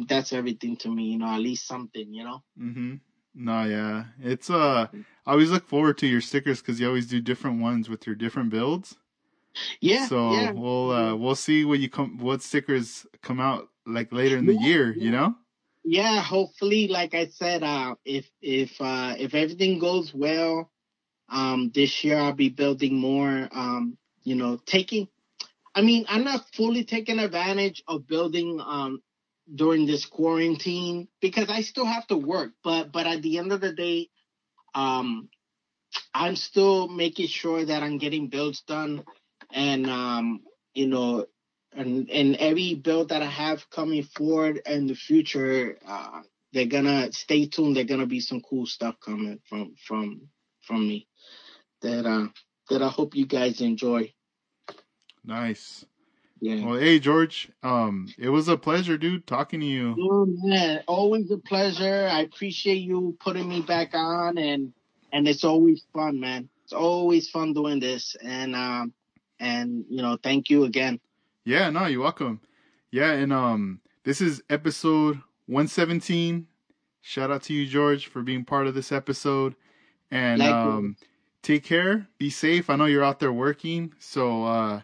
that's everything to me. You know, at least something. You know. Mm-hmm. No, yeah, it's uh, I always look forward to your stickers because you always do different ones with your different builds. Yeah. So yeah. we'll uh, we'll see what you come, what stickers come out like later in the year. You know. yeah hopefully like i said uh if if uh if everything goes well um this year i'll be building more um you know taking i mean i'm not fully taking advantage of building um during this quarantine because i still have to work but but at the end of the day um i'm still making sure that i'm getting builds done and um you know and and every build that I have coming forward in the future, uh, they're gonna stay tuned. They're gonna be some cool stuff coming from from from me that uh that I hope you guys enjoy. Nice. Yeah. Well, hey George, um, it was a pleasure, dude, talking to you. Oh man, always a pleasure. I appreciate you putting me back on, and and it's always fun, man. It's always fun doing this, and um and you know, thank you again. Yeah, no, you're welcome. Yeah, and um, this is episode 117. Shout out to you, George, for being part of this episode. And um, take care, be safe. I know you're out there working, so uh,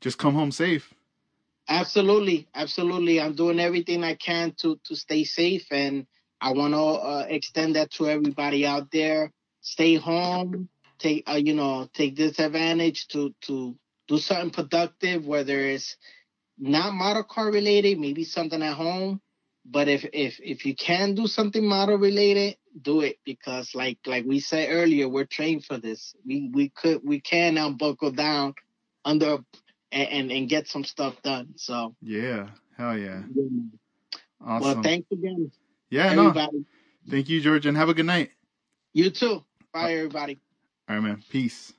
just come home safe. Absolutely, absolutely. I'm doing everything I can to to stay safe, and I want to uh, extend that to everybody out there. Stay home. Take uh, you know take this advantage to to do something productive, whether it's not model car related, maybe something at home. But if if if you can do something model related, do it because like like we said earlier, we're trained for this. We we could we can now buckle down under and and, and get some stuff done. So Yeah, hell yeah. well, Awesome. thanks again, yeah, no, thank you, George, and have a good night. You too. Bye, everybody. All right, man. Peace.